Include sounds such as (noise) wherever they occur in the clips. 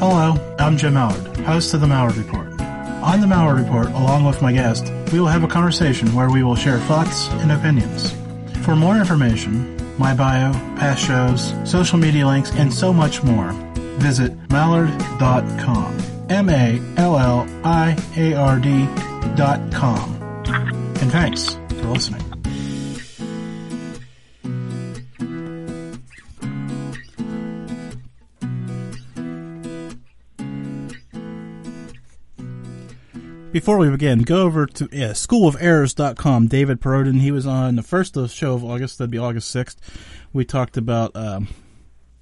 Hello, I'm Jim Malliard, host of The Malliard Report. On The Malliard Report, along with my guest, we will have a conversation where we will share thoughts and opinions. For more information, my bio, past shows, social media links, and so much more, visit malliard.com. M A L L I A R D.com. And thanks for listening. Before we begin, go over to yeah, schooloferrors.com. David Perodin, he was on the first show of August, that'd be August 6th. We talked about um,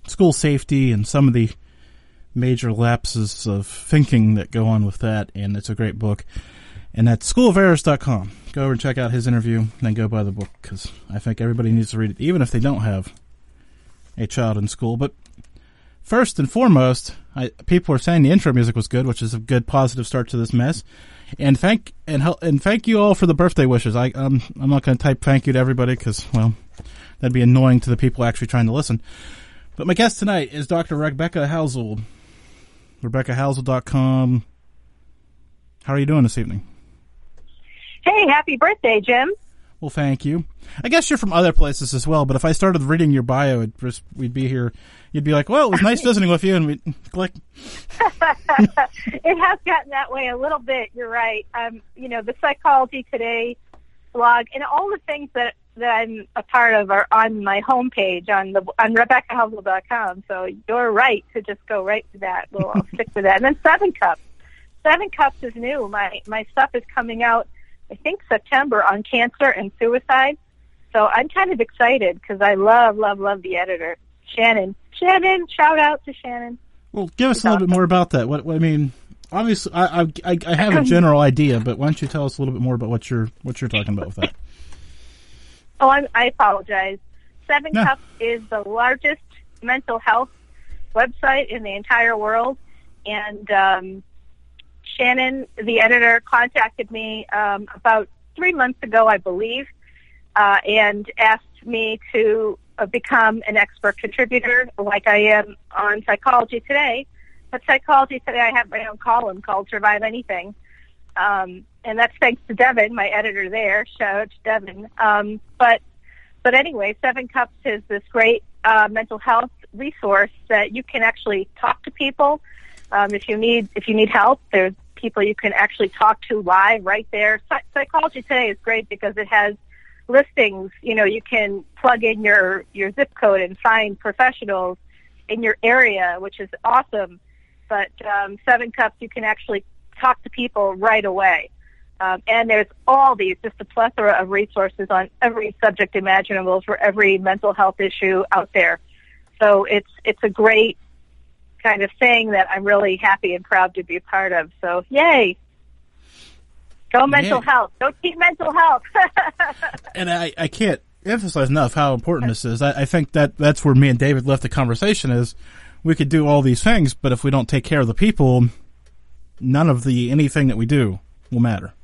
school safety and some of the major lapses of thinking that go on with that, and it's a great book. And that's schooloferrors.com. Go over and check out his interview, and then go buy the book, because I think everybody needs to read it, even if they don't have a child in school. But first and foremost, I, people are saying the intro music was good, which is a good positive start to this mess. And thank and and thank you all for the birthday wishes. I um, I'm not going to type thank you to everybody because well, that'd be annoying to the people actually trying to listen. But my guest tonight is Dr. Rebecca Housel. RebeccaHousel.com. How are you doing this evening? Hey, happy birthday, Jim. Well, thank you. I guess you're from other places as well, but if I started reading your bio, it just, we'd be here. You'd be like, "Well, it was nice (laughs) visiting with you," and we'd click. (laughs) it has gotten that way a little bit. You're right. Um, you know, the Psychology Today blog and all the things that that I'm a part of are on my homepage on the on RebeccaHousel.com. So you're right to just go right to that. We'll I'll (laughs) stick with that. And then Seven Cups. Seven Cups is new. My my stuff is coming out I think September on cancer and suicide. So I'm kind of excited because I love, love, love the editor, Shannon. Shannon, shout out to Shannon. Well, give us She's a little awesome. bit more about that. What, I mean, obviously, I, I, I have a (clears throat) general idea, but why don't you tell us a little bit more about what you're what you're talking about with that? (laughs) Oh, I'm, I apologize. Seven no. Cups is the largest mental health website in the entire world, and um, Shannon, the editor, contacted me um, about three months ago, I believe, uh, and asked me to uh, become an expert contributor like I am on Psychology Today. But Psychology Today, I have my own column called Survive Anything. Um, and that's thanks to Devin, my editor there. Shout out to Devin. Um, but but anyway, Seven Cups is this great uh, mental health resource that you can actually talk to people um, if you need if you need help. There's people you can actually talk to live right there. Psychology Today is great because it has listings. You know, you can plug in your your zip code and find professionals in your area, which is awesome. But um, Seven Cups, you can actually talk to people right away. Um, and there's all these, just a plethora of resources on every subject imaginable for every mental health issue out there. So it's it's a great kind of thing that I'm really happy and proud to be a part of. So, yay! Go mental yeah. health. Go keep mental health. (laughs) and I, I can't emphasize enough how important this is. I, I think that that's where me and David left the conversation is we could do all these things, but if we don't take care of the people, none of the anything that we do will matter.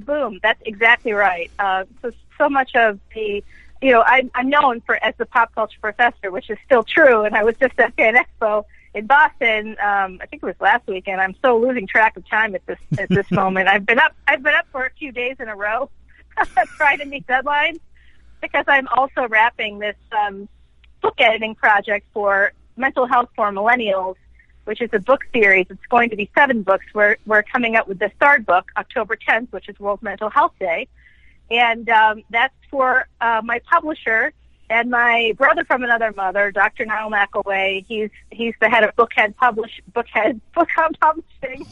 Boom. That's exactly right. Uh, so so much of the you know, I'm, I'm known for as the pop culture professor, which is still true. And I was just at (laughs) Fan Expo in Boston. Um, I think it was last weekend. I'm so losing track of time at this at this (laughs) moment. I've been up. I've been up for a few days in a row, (laughs) trying to meet deadlines because I'm also wrapping this um, book editing project for mental health for millennials, which is a book series. It's going to be seven books. We're we're coming up with the third book, October 10th, which is World Mental Health Day and um, that's for uh, my publisher and my brother from another mother, Dr. Niall McElway. He's he's the head of Bookhead Publish Bookhead (laughs) Publishing,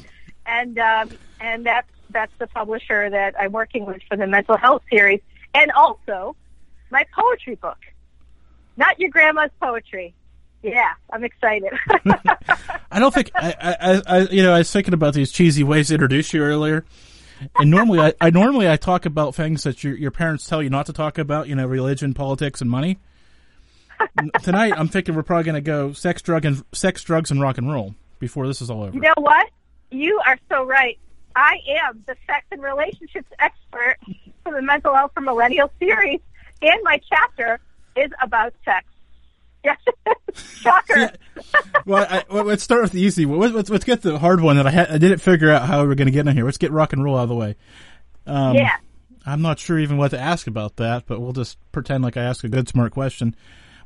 and um, and that's that's the publisher that I'm working with for the mental health series, and also my poetry book, not your grandma's poetry. Yeah, I'm excited. (laughs) I don't think I, I, I, you know, I was thinking about these cheesy ways to introduce you earlier and normally I, I, normally I talk about things that your your parents tell you not to talk about, you know, religion, politics, and money. Tonight, I'm thinking we're probably going to go sex, drug, and sex, drugs, and rock and roll before this is all over. You know what? You are so right. I am the sex and relationships expert for the Mental Health for Millennials series, and my chapter is about sex. Yes. (laughs) Shocker. Well, I, well, let's start with the easy one. Let's, let's, let's get the hard one that I, had, I didn't figure out how we were going to get in here. Let's get rock and roll out of the way. Um, yeah. I'm not sure even what to ask about that, but we'll just pretend like I ask a good, smart question.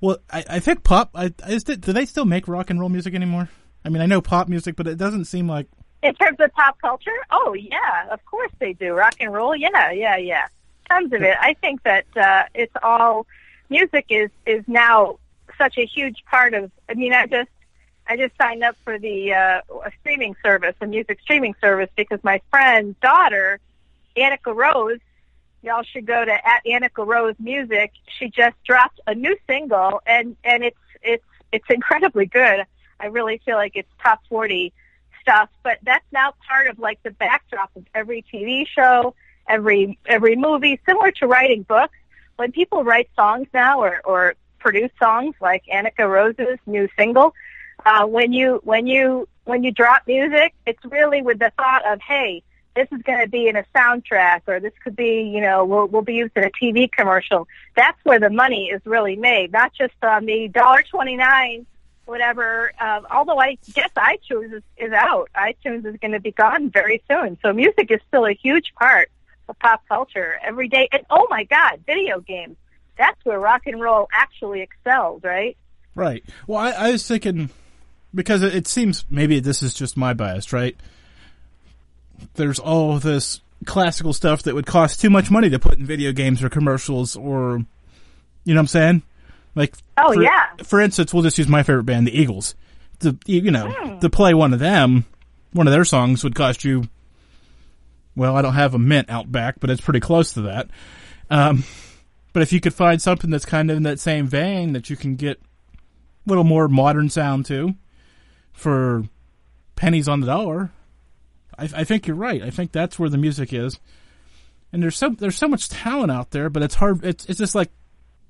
Well, I, I think pop. I, is do they still make rock and roll music anymore? I mean, I know pop music, but it doesn't seem like. In terms of pop culture, oh yeah, of course they do. Rock and roll, yeah, yeah, yeah, tons of it. I think that uh, it's all music is is now such a huge part of. I mean, I just I just signed up for the uh, a streaming service, a music streaming service, because my friend's daughter, Annika Rose, y'all should go to at Annika Rose Music. She just dropped a new single, and and it's it's it's incredibly good. I really feel like it's top forty stuff. But that's now part of like the backdrop of every TV show, every every movie, similar to writing books. When people write songs now or or produce songs like Annika Rose's new single, uh, when you when you when you drop music, it's really with the thought of hey this is going to be in a soundtrack or this could be, you know, will will be used in a TV commercial. That's where the money is really made, not just on the dollar twenty nine, whatever. Um, although I guess iTunes is, is out, iTunes is going to be gone very soon. So music is still a huge part of pop culture every day. And oh my God, video games. That's where rock and roll actually excels, right? Right. Well, I, I was thinking because it, it seems maybe this is just my bias, right? there's all this classical stuff that would cost too much money to put in video games or commercials or you know what I'm saying? Like Oh for, yeah. For instance, we'll just use my favorite band, the Eagles. To you know, Hmm. to play one of them, one of their songs would cost you well, I don't have a mint out back, but it's pretty close to that. Um, but if you could find something that's kind of in that same vein that you can get a little more modern sound to for pennies on the dollar, I, I think you're right. I think that's where the music is. And there's so there's so much talent out there, but it's hard. It's it's just like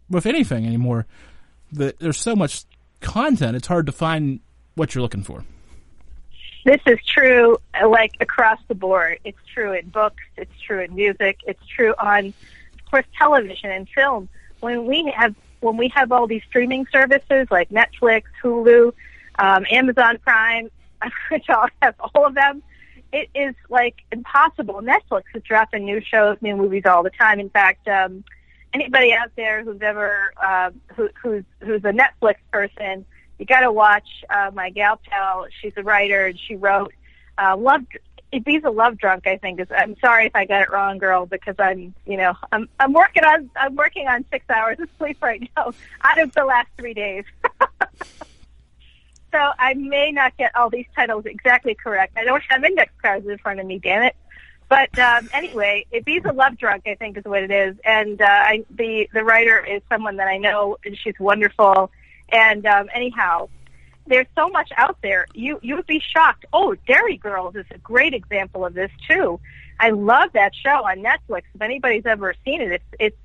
with anything anymore. That there's so much content. It's hard to find what you're looking for. This is true, like across the board. It's true in books. It's true in music. It's true on, course, television and film. When we have when we have all these streaming services like Netflix, Hulu, um, Amazon Prime, (laughs) which all have all of them, it is like impossible. Netflix is dropping new shows, new movies all the time. In fact, um, anybody out there who's ever uh, who, who's who's a Netflix person, you got to watch uh, my gal pal. She's a writer and she wrote uh, Love. Ibiza Love Drunk, I think is. I'm sorry if I got it wrong, girl, because I'm, you know, I'm I'm working on I'm working on six hours of sleep right now (laughs) out of the last three days. (laughs) so I may not get all these titles exactly correct. I don't have index cards in front of me, damn it. But um, anyway, Ibiza Love Drunk, I think, is what it is. And uh, I, the the writer is someone that I know, and she's wonderful. And um, anyhow, there's so much out there. You you would be shocked. Oh, Derry Girls is a great example of this too. I love that show on Netflix. If anybody's ever seen it, it's it's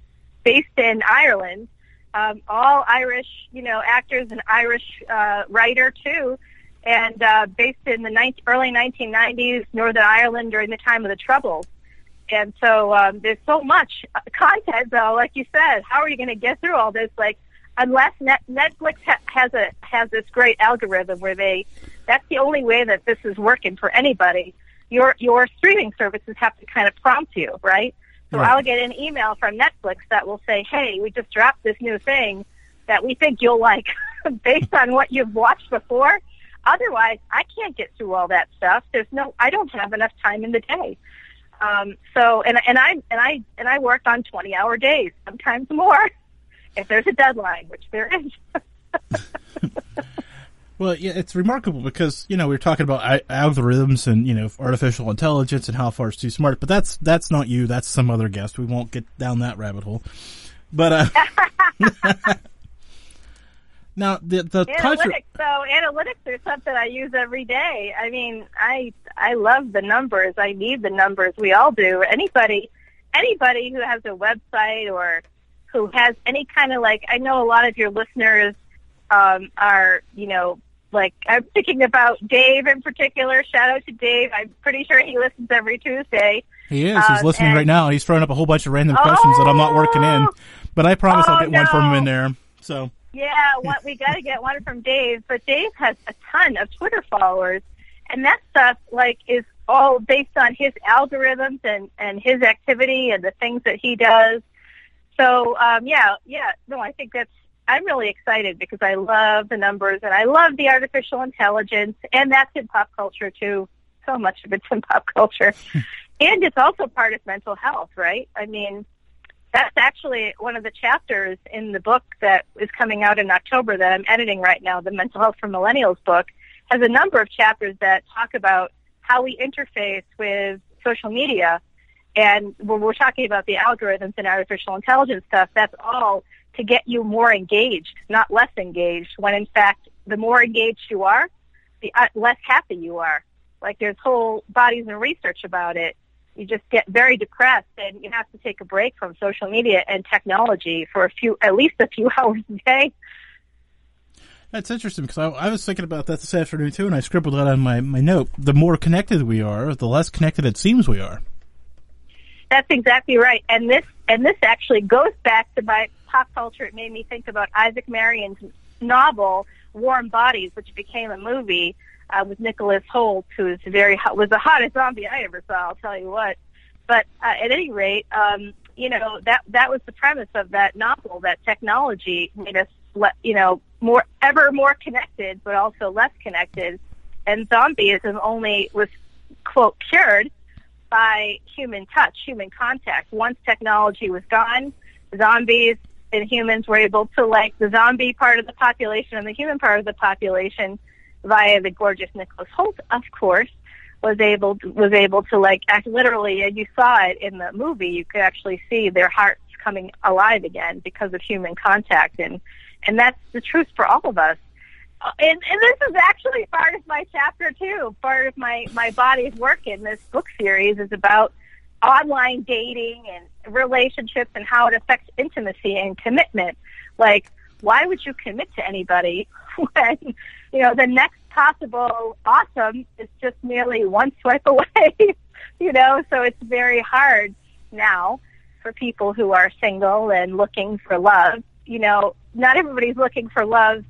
based in Ireland. Um, all Irish, you know, actors and Irish uh, writer too, and uh, based in the 19, early 1990s, Northern Ireland during the time of the Troubles. And so um, there's so much content, though. Like you said, how are you going to get through all this? Like unless Net- Netflix ha- has a has this great algorithm where they that's the only way that this is working for anybody. Your your streaming services have to kind of prompt you, right? So Right. I'll get an email from Netflix that will say, "Hey, we just dropped this new thing that we think you'll like (laughs) based on what you've watched before." Otherwise, I can't get through all that stuff. There's no I don't have enough time in the day. Um, so and and I and I and I work on 20-hour days, sometimes more (laughs) if there's a deadline, which there is. (laughs) Well, yeah, it's remarkable because you know we are talking about I- algorithms and you know artificial intelligence and how far it's too smart, but that's that's not you. That's some other guest. We won't get down that rabbit hole. But uh, (laughs) now the the contra- analytics so analytics are something i use every day i mean i i love the numbers i need the numbers we all do anybody anybody who has a website or who has any kind of like i know a lot of your listeners um are you know like i'm thinking about dave in particular shout out to dave i'm pretty sure he listens every tuesday he is. He's uh, listening and- right now. He's throwing up a whole bunch of random questions that I'm not working in, Oh! but I promise I'll Oh, get one from him in there. So Yeah, what we got to get one from Dave, but Dave has a ton of Twitter followers, and that stuff like is all based on his algorithms and and his activity and the things that he does. So um, yeah, yeah, no, I think that's. I'm really excited because I love the numbers and I love the artificial intelligence, and that's in pop culture too. So much of it's in pop culture, (laughs) and it's also part of mental health, right? I mean, that's actually one of the chapters in the book that is coming out in October that I'm editing right now, the Mental Health for Millennials book, has a number of chapters that talk about how we interface with social media. And when we're talking about the algorithms and artificial intelligence stuff, that's all to get you more engaged, not less engaged, when in fact, the more engaged you are, the uh, less happy you are. Like there's whole bodies of research about it you just get very depressed and you have to take a break from social media and technology for a few, at least a few (laughs) hours a day. That's interesting because I, I, was thinking about that this afternoon too, and I scribbled that on my, my note. The more connected we are, the less connected it seems we are. That's exactly right, and this and this actually goes back to my pop culture. It made me think about Isaac Marion's novel Warm Bodies, which became a movie uh, with Nicholas Hoult, who is very hot, was the hottest zombie I ever saw. I'll tell you what. But uh, at any rate, um, you know that that was the premise of that novel. That technology made us, le- you know, more ever more connected, but also less connected. And zombieism only was quote cured by human touch, human contact. Once technology was gone, zombies and humans were able to like the zombie part of the population and the human part of the population via the gorgeous Nicholas Hoult, of course, was able to, was able to like act literally, and you saw it in the movie. You could actually see their hearts coming alive again because of human contact, and and that's the truth for all of us. Uh, and, and this is actually part of my chapter too. Part of my my body's work in this book series is about online dating and relationships and how it affects intimacy and commitment. Like, why would you commit to anybody (laughs) when you know the next possible awesome is just merely one swipe (laughs) away you know so it's very hard now for people who are single and looking for love you know not everybody's looking for love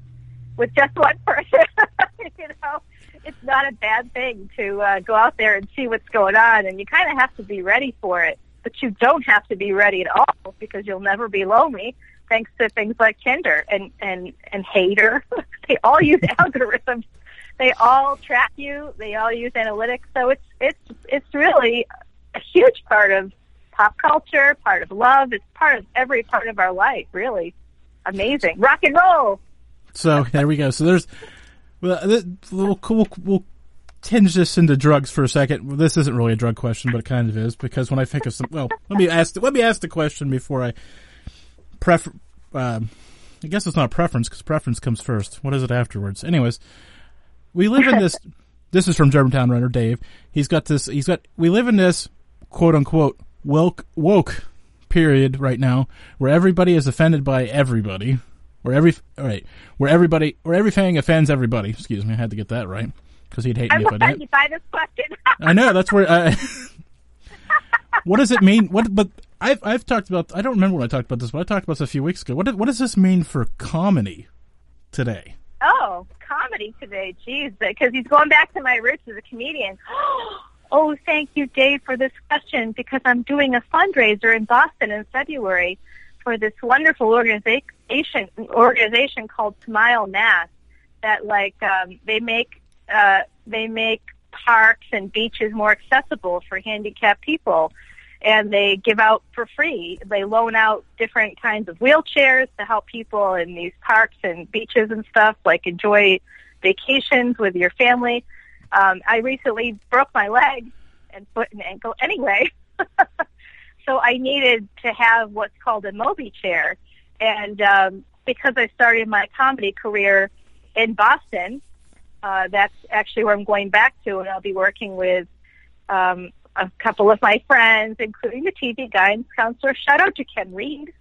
with just one person (laughs) you know it's not a bad thing to uh, go out there and see what's going on and you kind of have to be ready for it but you don't have to be ready at all because you'll never be lonely thanks to things like Tinder and and and Hater. (laughs) they all use (laughs) algorithms. They all track you. They all use analytics. So it's it's it's really a huge part of pop culture, part of love. It's part of every part of our life. Really amazing. Rock and roll. So there we go. So there's well, we'll, we'll, we'll tinge this into drugs for a second. This isn't really a drug question, but it kind of is because when I think of some, well, let me ask let me ask the question before I prefer. Uh, I guess it's not a preference because preference comes first. What is it afterwards? Anyways, we live in this. (laughs) this is from Germantown Runner Dave. He's got this. He's got. We live in this quote unquote woke woke period right now where everybody is offended by everybody. Where every all right, where everybody, where everything offends everybody. Excuse me, I had to get that right because he'd hate I'm me if I didn't. by this question. (laughs) I know that's where. I, (laughs) what does it mean? What? But I've I've talked about. I don't remember when I talked about this, but I talked about this a few weeks ago. What what does this mean for comedy today? Oh, comedy today, jeez, because he's going back to my roots as a comedian. (gasps) oh, thank you, Dave, for this question because I'm doing a fundraiser in Boston in February for this wonderful organization organization called Smile Mass that like um, they make uh, they make parks and beaches more accessible for handicapped people and they give out for free. They loan out different kinds of wheelchairs to help people in these parks and beaches and stuff, like enjoy vacations with your family. Um, I recently broke my leg and foot and ankle anyway. (laughs) so I needed to have what's called a Mobi chair. And um, because I started my comedy career in Boston, uh, that's actually where I'm going back to, and I'll be working with um, a couple of my friends, including the TV guidance counselor. Shout out to Ken Reed.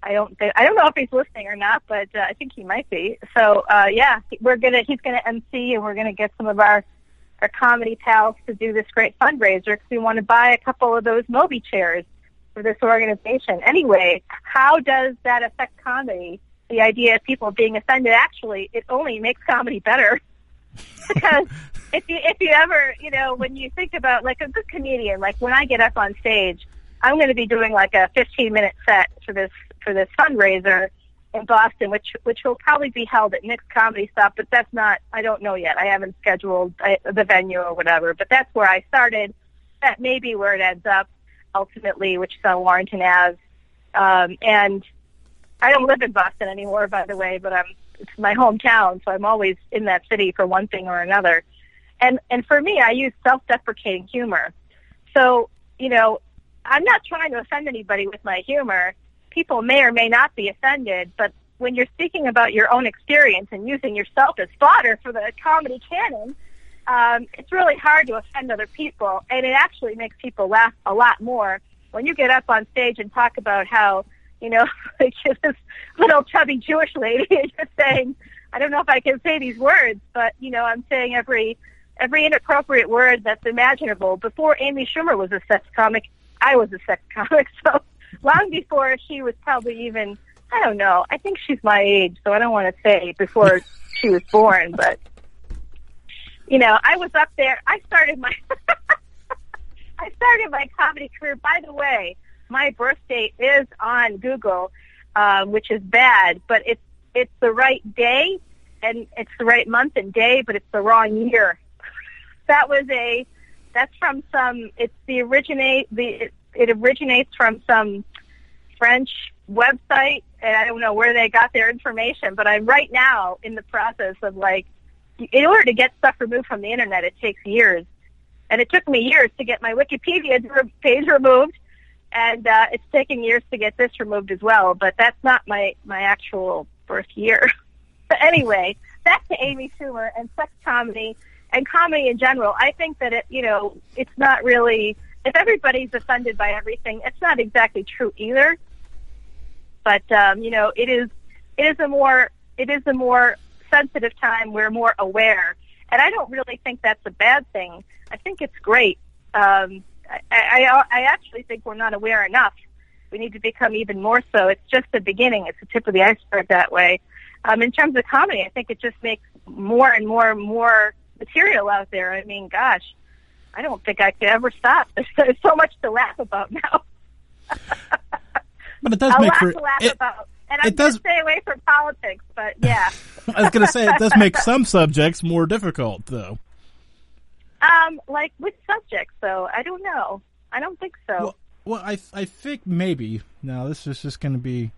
I don't I don't know if he's listening or not, but uh, I think he might be. So uh, yeah, we're gonna he's gonna MC and we're gonna get some of our our comedy pals to do this great fundraiser because we want to buy a couple of those Mobi chairs for this organization. Anyway, how does that affect comedy? the idea of people being offended. Actually, it only makes comedy better (laughs) because if you if you ever you know when you think about like a good comedian, like when I get up on stage, I'm going to be doing like a 15 minute set for this for this fundraiser in Boston, which which will probably be held at Nick's Comedy Stop, but that's not. I don't know yet. I haven't scheduled the venue or whatever, but that's where I started. That may be where it ends up ultimately, which is on Warrenton Ave. Um, and I don't live in Boston anymore, by the way, but I'm it's my hometown, so I'm always in that city for one thing or another. And and for me, I use self-deprecating humor. So you know, I'm not trying to offend anybody with my humor. People may or may not be offended, but when you're speaking about your own experience and using yourself as fodder for the comedy canon, um, it's really hard to offend other people, and it actually makes people laugh a lot more when you get up on stage and talk about how you know, (laughs) like (laughs) this little chubby Jewish lady, (laughs) and you're saying, I don't know if I can say these words, but you know, I'm saying every every inappropriate word that's imaginable. Before Amy Schumer was a sex comic, I was a sex comic. So long before she was probably even, I don't know. I think she's my age, so I don't want to say before she was born, but you know, I was up there. I started my (laughs) I started my comedy career. By the way, my birth date is on Google, um, which is bad, but it's it's the right day and it's the right month and day, but it's the wrong year. (laughs) that was a that's from some. It's the originate the it, it originates from some French website, and I don't know where they got their information. But I'm right now in the process of like, in order to get stuff removed from the internet, it takes years, and it took me years to get my Wikipedia (laughs) page removed and uh, it's taking years to get this removed as well. But that's not my my actual birth year. (laughs) but anyway, back to Amy Schumer and sex comedy and comedy in general. I think that it, you know, it's not really. If everybody's offended by everything, it's not exactly true either. But um, you know, it is it is a more it is a more sensitive time. We're more aware, and I don't really think that's a bad thing. I think it's great. Um, I, I, I actually think we're not aware enough. We need to become even more so. It's just the beginning. It's the tip of the iceberg that way. Um, in terms of comedy, I think it just makes more and more and more material out there. I mean, gosh, I don't think I could ever stop. There's, (laughs) there's so much to laugh about now. but it does a make lot for to laugh it, about. And I'm it does- stay away from politics, but yeah. (laughs) I was going to say it does make (laughs) some subjects more difficult, though. Um, like which subjects though? I don't know. I don't think so. Well, well, I I think maybe now this is just going to be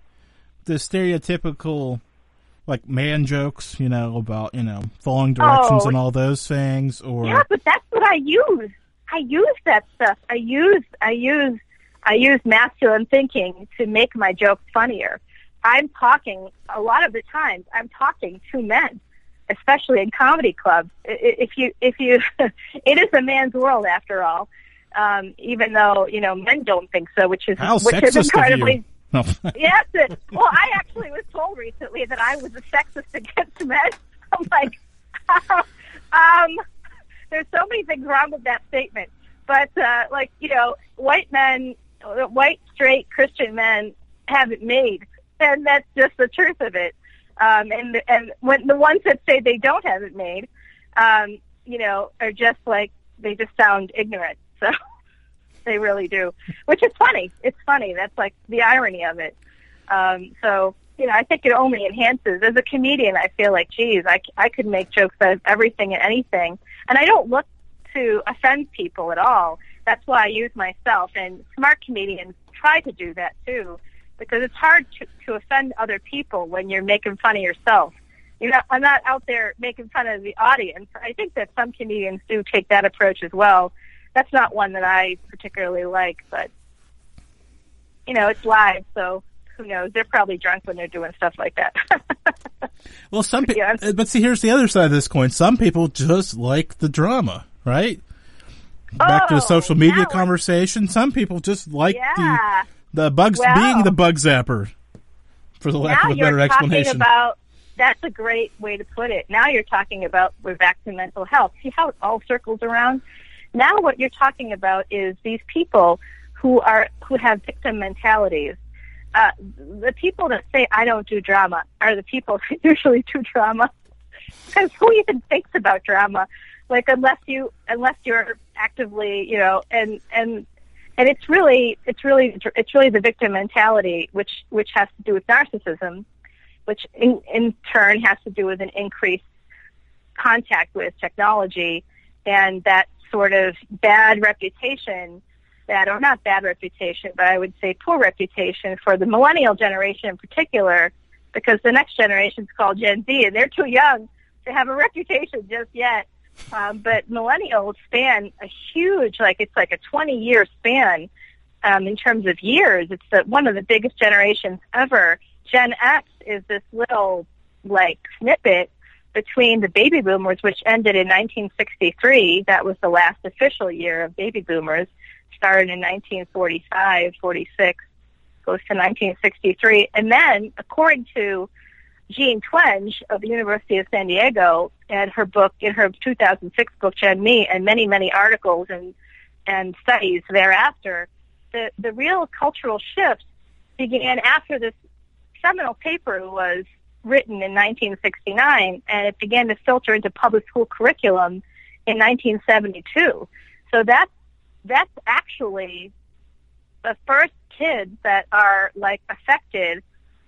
the stereotypical like man jokes, you know, about you know following directions Oh. and all those things, or yeah, but that's what I use. I use that stuff. I use I use I use masculine thinking to make my jokes funnier. I'm talking a lot of the times. I'm talking to men, especially in comedy clubs. If you if you, (laughs) it is a man's world after all. Um, even though you know men don't think so, which is how which is incredibly. No. (laughs) Yes. It, well, I actually was told recently that I was a sexist (laughs) against men. I'm like, um, there's so many things wrong with that statement. But uh, like, you know, white men, uh, white straight Christian men have it made, and that's just the truth of it. Um, and and when the ones that say they don't have it made, um, you know, are just like they just sound ignorant. (laughs) So they really do, which is funny. It's funny. That's like the irony of it. Um, so, you know, I think it only enhances. As a comedian, I feel like, geez, I, I could make jokes out of everything and anything. And I don't look to offend people at all. That's why I use myself. And smart comedians try to do that too, because it's hard to, to offend other people when you're making fun of yourself. You know, I'm not out there making fun of the audience. I think that some comedians do take that approach as well. That's not one that I particularly like, but you know, it's live, so who knows? They're probably drunk when they're doing stuff like that. (laughs) Well, some (laughs) people, Yeah. Uh, but see, here's the other side of this coin. Some people just like the drama, right? Back to the Oh, social media conversation. Some people just like yeah. the the bugs Well- being the bug zapper, for the lack of a better you're talking explanation. about that's a great way to put it. Now you're talking about we're back to mental health. See how it all circles around? Now what you're talking about is these people who are who have victim mentalities. uh, the people that say I don't do drama are the people who (laughs) usually do drama. Because who even thinks about drama? Like unless you unless you're actively, you know, and and and it's really it's really it's really the victim mentality, which which has to do with narcissism, which in in turn has to do with an increased contact with technology and that sort of bad reputation that, or not bad reputation, but I would say poor reputation for the millennial generation in particular, because the next generation is called Gen Z, and they're too young to have a reputation just yet. Um, but millennials span a huge, like it's like a 20 year span um, in terms of years. It's the, one of the biggest generations ever. Gen X is this little like snippet between the baby boomers, which ended in 1963. That was the last official year of baby boomers started in 1945, 46, goes to 1963. And then, according to Jean Twenge of the University of San Diego, and her book, in her 2006 book, Gen Me, and many, many articles and, and studies thereafter, the, the real cultural shift began after this seminal paper was written in 1969, and it began to filter into public school curriculum in 1972. So that's that's actually the first kids that are like affected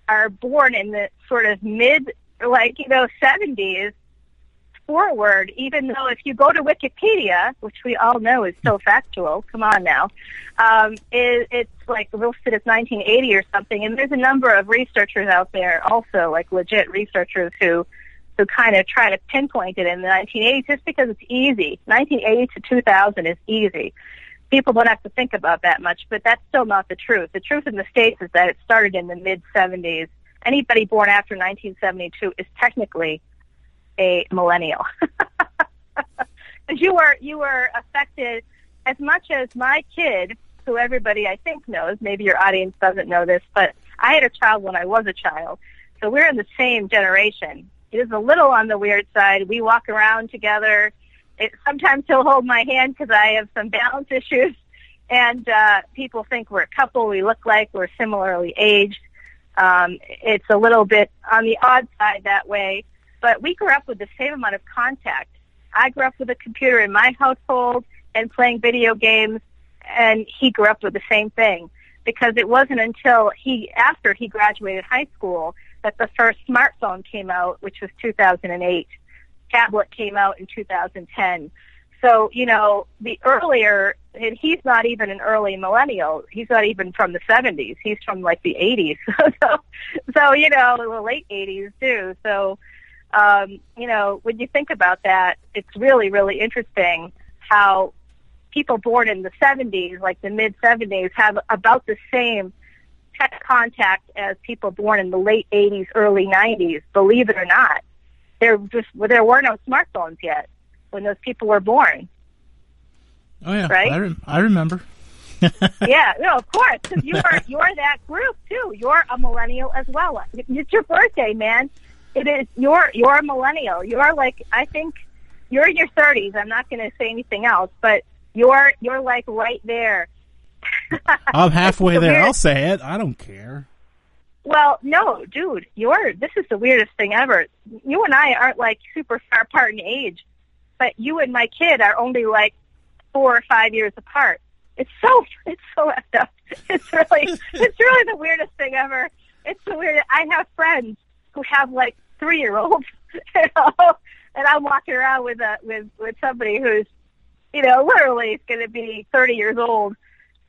are born in the sort of mid like you know 70s forward even though if you go to wikipedia which we all know is so factual come on now um, it, it's like listed as 1980 or something and there's a number of researchers out there also like legit researchers who who kind of try to pinpoint it in the 1980s just because it's easy 1980 to 2000 is easy people don't have to think about that much, but that's still not the truth. The truth in the States is that it started in the mid 70s. Anybody born after 1972 is technically a millennial. (laughs) You were, you were affected as much as my kid, who everybody I think knows, maybe your audience doesn't know this, but I had a child when I was a child. So we're in the same generation. It is a little on the weird side. We walk around together it, sometimes he'll hold my hand because I have some balance (laughs) issues, and uh, people think we're a couple. We look like we're similarly aged. Um, it's a little bit on the odd side that way, but we grew up with the same amount of contact. I grew up with a computer in my household and playing video games, and he grew up with the same thing because it wasn't until he after he graduated high school that the first smartphone came out, which was 2008 tablet came out in 2010. So, you know, the earlier, and he's not even an early millennial. He's not even from the 70s. He's from like the 80s. (laughs) so, so, you know, the late 80s too. So, um, you know, when you think about that, it's really, really interesting how people born in the 70s, like the mid 70s, have about the same tech contact as people born in the late 80s, early 90s, believe it or not there just there were no smartphones yet when those people were born. Oh yeah, right. I, re- I remember. (laughs) yeah, no, of course, because you are you're that group too. You're a millennial as well. It's your birthday, man. It is. You're you're a millennial. You're like I think you're in your thirties. I'm not going to say anything else, but you're you're like right there. (laughs) I'm halfway there. I'll say it. I don't care. Well, no, dude, you're, this is the weirdest thing ever. You and I aren't like super far apart in age, but you and my kid are only like four or five years apart. It's so, (laughs) it's so effed up. It's really, (laughs) it's really the weirdest thing ever. It's the weirdest. I have friends who have like three year (laughs) you know, and I'm walking around with a, with, with somebody who's, you know, literally is going to be 30 years old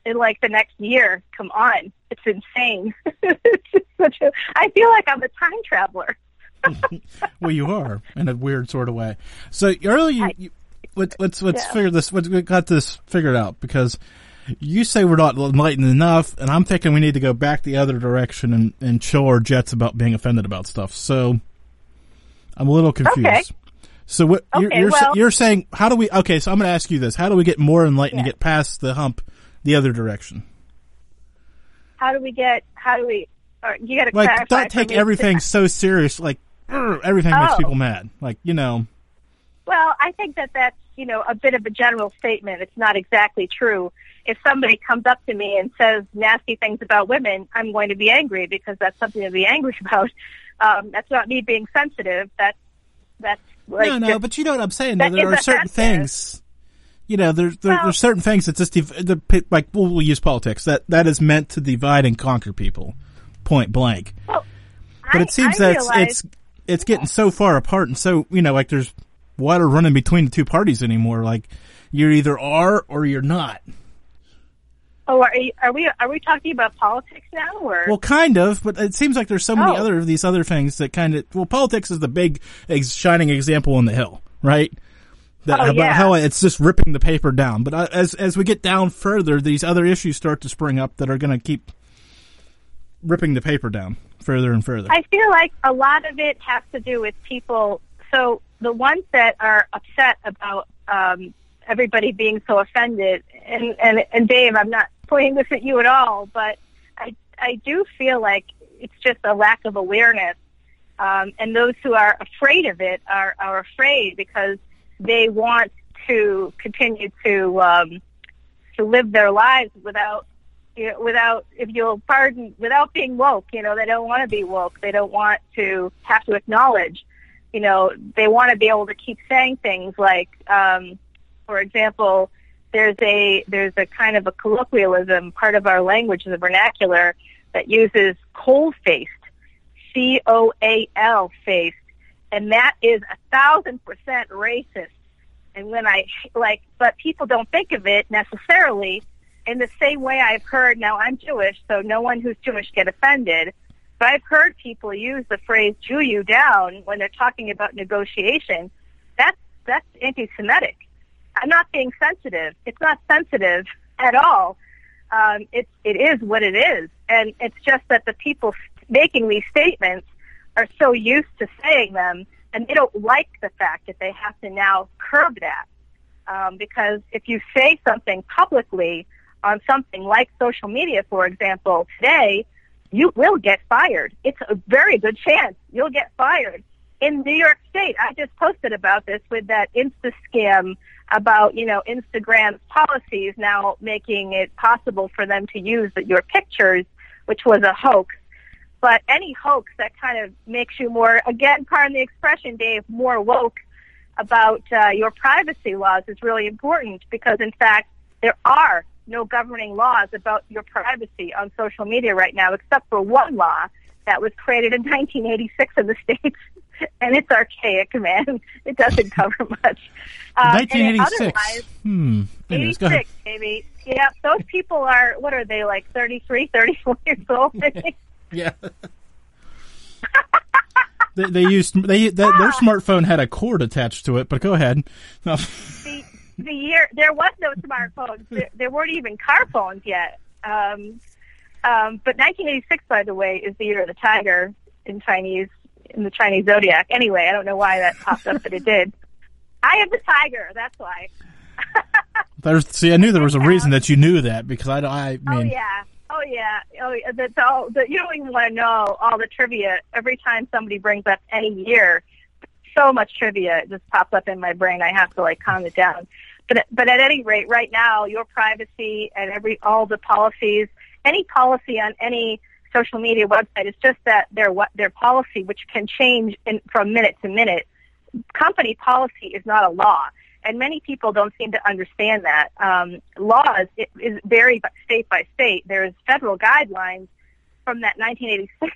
in like the next year. Come on, it's insane. (laughs) it's such a, I feel like I'm a time traveler. (laughs) well, you are in a weird sort of way. So earlier, you, let, let's let's yeah. figure this. Let's we got this figured out because you say we're not enlightened enough, and I'm thinking we need to go back the other direction and, and show our jets about being offended about stuff. So I'm a little confused. Okay. So what okay, you're you're, well, you're, saying? How do we? Okay, so I'm going to ask you this: How do we get more enlightened yeah. get past the hump the other direction? How do we get? How do we? you got to like don't take everything (laughs) so serious. Like everything oh. makes people mad. Like you know. Well, I think that that's you know, a bit of a general statement. It's not exactly true. If somebody comes up to me and says nasty things about women, I'm going to be angry because that's something to be angry (laughs) about. Um, that's not me being sensitive. That's that's like no, no. just- but you know what I'm saying. Though. There are certain things. You know, there's there, Well- there's certain things that just div- the, like we'll, we'll use politics that that is meant to divide and conquer people, point blank. well, But I- it seems I that it's, realize- it's it's getting so far apart and so you know like there's water running between the two parties anymore. Like you either are or you're not. Oh, are, you- are we are we talking about politics now, or Well, kind of, but it seems like there's so many Oh. other of these other things that kind of well, politics is the big ex- shining example on the hill, right? That, Oh, about yeah. how it's just ripping the paper down. But uh, as as we get down further, these other issues start to spring up that are going to keep ripping the paper down further and further. I feel like a lot of it has to do with people. So the ones that are upset about um, everybody being so offended, and, and and Dave, I'm not pointing this at you at all, but I I do feel like it's just a lack of awareness, um, and those who are afraid of it are are afraid because they want to continue to um, to live their lives without you know, without, if you'll pardon, without being woke. You know, they don't want to be woke. They don't want to have to acknowledge. You know, they want to be able to keep saying things like, um, for example, there's a there's a kind of a colloquialism part of our language, the vernacular, that uses cold faced, C O A L faced, and that is a thousand percent racist. And when I like, but people don't think of it necessarily in the same way I've heard, now I'm Jewish, so no one who's Jewish get offended, but I've heard people use the phrase Jew you down when they're talking about negotiation. That's, that's anti-Semitic. I'm not being sensitive. It's not sensitive at all. Um, it, it is what it is. And it's just that the people making these statements are so used to saying them and they don't like the fact that they have to now curb that. Um, because if you say something publicly on something like social media, for example, today, you will get fired. It's a very good chance you'll get fired. In New York State, I just posted about this with that Insta scam about, you know, Instagram's policies now making it possible for them to use your pictures, which was a hoax. But any hoax that kind of makes you more, again, pardon the expression, Dave, more woke about uh, your privacy laws is really important because, in fact, there are no governing laws about your privacy on social media right now, except for one law that was created in (laughs) 1986 in the states, (laughs) and it's archaic, man. (laughs) It doesn't cover (laughs) much. Uh, and 1986. otherwise, Hmm. Anyways, go ahead. 86, baby. Yeah, those people are, what are they, like 33, 34 years old? Yeah. they, they used they that, their smartphone had a cord attached to it, but go ahead. No. the, the year there was no smartphones. There, there weren't even car phones yet. Um, um, but 1986, by the way, is the year of the tiger in Chinese in the Chinese zodiac. Anyway, I don't know why that popped up, but it did. I am the tiger. That's why. (laughs) There's, see, I knew there was a reason that you knew that because I, I Oh mean, yeah. Oh yeah. Oh, yeah. that's all. The, you don't even want to know all the trivia. Every time somebody brings up any year, so much trivia just pops up in my brain. I have to like calm it down. But but at any rate, right now, your privacy and every all the policies, any policy on any social media website is just that their what their policy, which can change in, from minute to minute. Company policy is not a law and many people don't seem to understand that. Um, laws it, is vary by state by state. There's federal guidelines from that 1986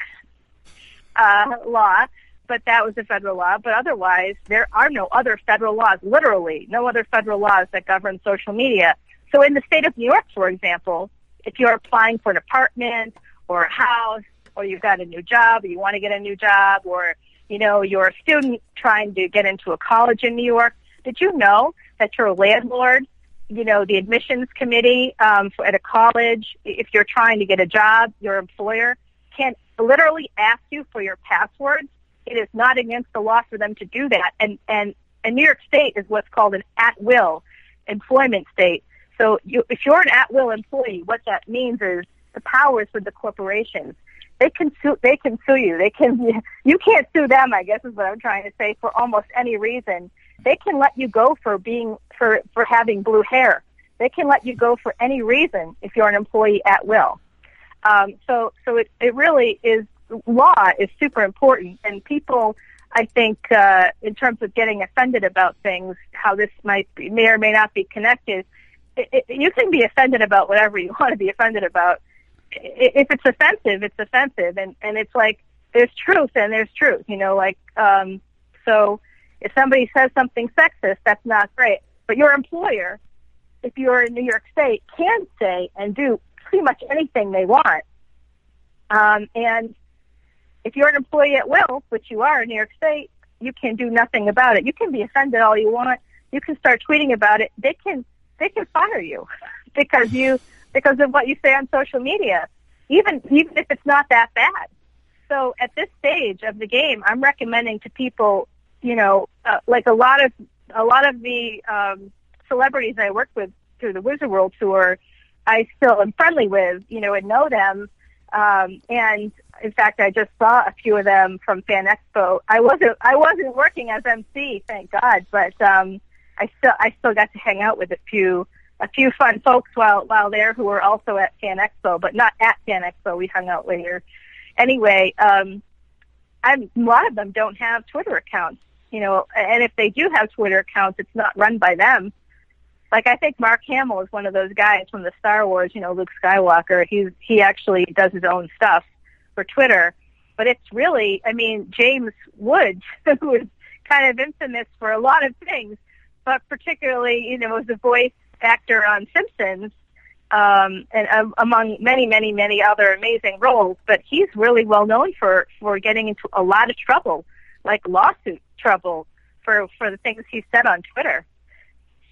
uh, law, but that was a federal law. But otherwise, there are no other federal laws. Literally, no other federal laws that govern social media. So, in the state of New York, for example, if you're applying for an apartment or a house, or you've got a new job, or you want to get a new job, or you know you're a student trying to get into a college in New York did you know that your landlord, you know, the admissions committee um, for, at a college, if you're trying to get a job, your employer can literally ask you for your passwords. It is not against the law for them to do that. And and, and New York State is what's called an at-will employment state. So you, if you're an at-will employee, what that means is the powers with the corporations. They can sue. They can sue you. They can. (laughs) You can't sue them. I guess is what I'm trying to say for almost any reason They can let you go for being for for having blue hair. They can let you go for any reason if you're an employee at will. Um, so so it it really is law is super important, and people. I think uh, in terms of getting offended about things, how this might be, may or may not be connected. It, it, you can be offended about whatever you (laughs) want to be offended about. If it's offensive, it's offensive, and and it's like there's truth and there's truth. You know, like um, so if somebody says something sexist, that's not great. But your employer, if you're in New York State, can say and do pretty much anything they want. Um, and if you're an employee at will, which you are in New York State, you can do nothing about it. You can be offended all you want. You can start tweeting about it. They can they can fire you (laughs) because you because of what you say on social media, even even if it's not that bad. So at this stage of the game, I'm recommending to people, you know, uh, like a lot of a lot of the um, celebrities I work with through the Wizard World tour, I still am friendly with, you know, and know them. Um, and in fact, I just saw a few of them from Fan Expo. I wasn't I wasn't working as MC, thank God, but um, I still I still got to hang out with a few a few fun folks while while there who were also at Fan Expo, but not at Fan Expo. We hung out later. Anyway, um, I'm, a lot of them don't have Twitter accounts, you know, and if they do have Twitter accounts, it's not run by them. Like I think Mark Hamill is one of those guys from the Star Wars, you know, Luke Skywalker. He's he actually does his own stuff for Twitter, but it's really, I mean, James Woods, (laughs) who is kind of infamous for a lot of things, but particularly, you know, as a voice actor on Simpsons, um, and um, among many, many, many other amazing roles. But he's really well known for for getting into a lot of trouble, like lawsuit trouble, for for the things he said on Twitter.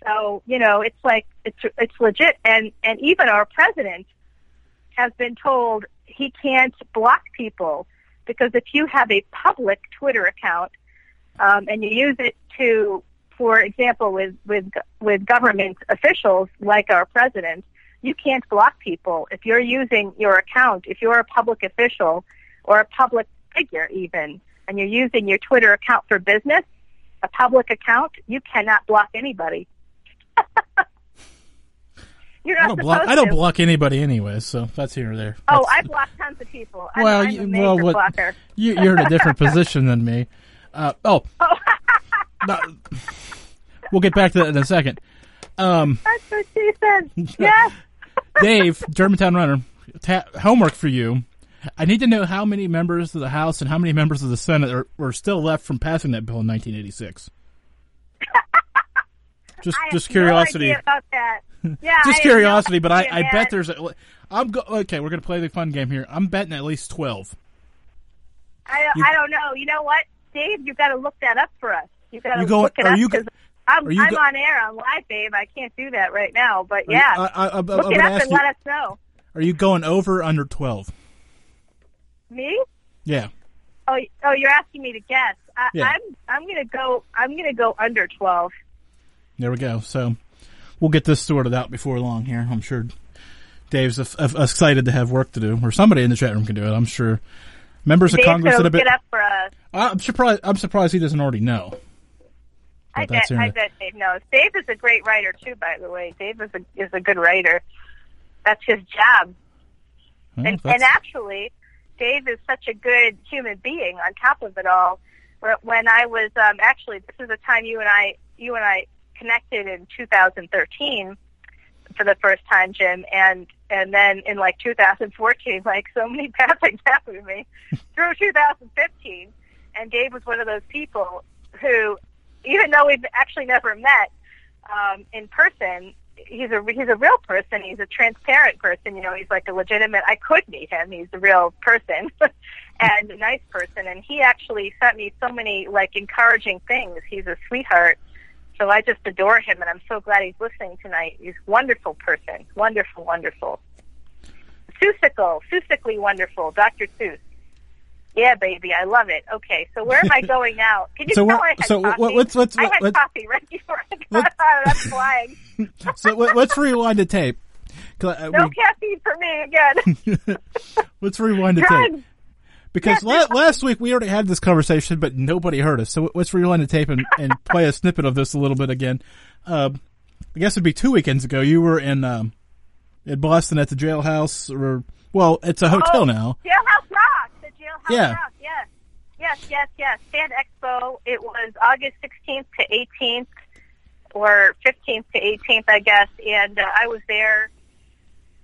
So you know, it's like it's it's legit, and and even our president has been told he can't block people because if you have a public Twitter account um, and you use it to, for example, with with with government officials like our president, you can't block people if you're using your account. If you're a public official or a public figure, even, and you're using your Twitter account for business, a public account, you cannot block anybody. (laughs) You're not I don't block. I don't block anybody anyway, so that's here or there. Oh, I block tons of people. I'm, well, I'm you, well, what, blocker. you, you're in a different (laughs) position than me. Uh, oh, (laughs) no, we'll get back to that in a second. Um, That's what she said. (laughs) Yes. Dave, Germantown Runner, ta- homework for you. I need to know how many members of the House and how many members of the Senate are, were still left from passing that bill in 1986. (laughs) Just, I just curiosity. No about that. Yeah, (laughs) just have curiosity, no but I, I bet there's a. I'm go, okay. We're gonna play the fun game here. I'm betting at least twelve. I don't, you- I don't know. You know what, Dave? You've got to look that up for us. You got to You going- look it are up you I'm, I'm go- on air on live, babe. I can't do that right now, but Are you- yeah, I, I, I, I'm look it up and you, let us know. Are you going over or under twelve? Me? Yeah. Oh, oh, you're asking me to guess. I, Yeah. I'm I'm gonna go. I'm gonna go under twelve. There we go. So we'll get this sorted out before long here. I'm sure Dave's excited to have work to do, or somebody in the chat room can do it. I'm sure members of Congress that have been. it up for us. I'm surprised. I'm surprised he doesn't already know. I that's bet. I bet Dave knows. Dave is a great writer too. By the way, Dave is a is a good writer. That's his job. Well, and, and actually, Dave is such a good human being. On top of it all, when I was um, actually, this is the time you and I, you and I connected in 2013 for the first time, Jim, and and then in like 2014, (laughs) like so many (laughs) bad things happened to me through 2015, and Dave was one of those people who, even though we've actually never met um, in person, he's a he's a real person. He's a transparent person. You know, he's like a legitimate. I could meet him. He's a real person (laughs) and a nice person. And he actually sent me so many like encouraging things. He's a sweetheart. So I just adore him, and I'm so glad he's listening tonight. He's a wonderful person. Wonderful, wonderful. Seussical, Seussically wonderful. Dr. Seuss. Yeah, baby, I love it. Okay, so where am I (laughs) going now? Can you So tell I had so coffee? what- what's- what's- I had what- coffee right before I got out. I'm flying. (laughs) so let- let's rewind the tape. uh, No we- caffeine for me again. (laughs) let's rewind the Drugs. tape. Because la- last week we already had this conversation, but nobody heard us. So let's rewind the tape and, and play a snippet of this a little bit again. Uh, I guess it'd be two weekends ago. You were in um, in Boston at the jailhouse, or well, it's a hotel oh, now. Jailhouse Rock, Yeah. Rock, yes. Yes, yes, yes. Fan Expo, it was August 16th to 18th, or 15th to 18th, I guess, and uh, I was there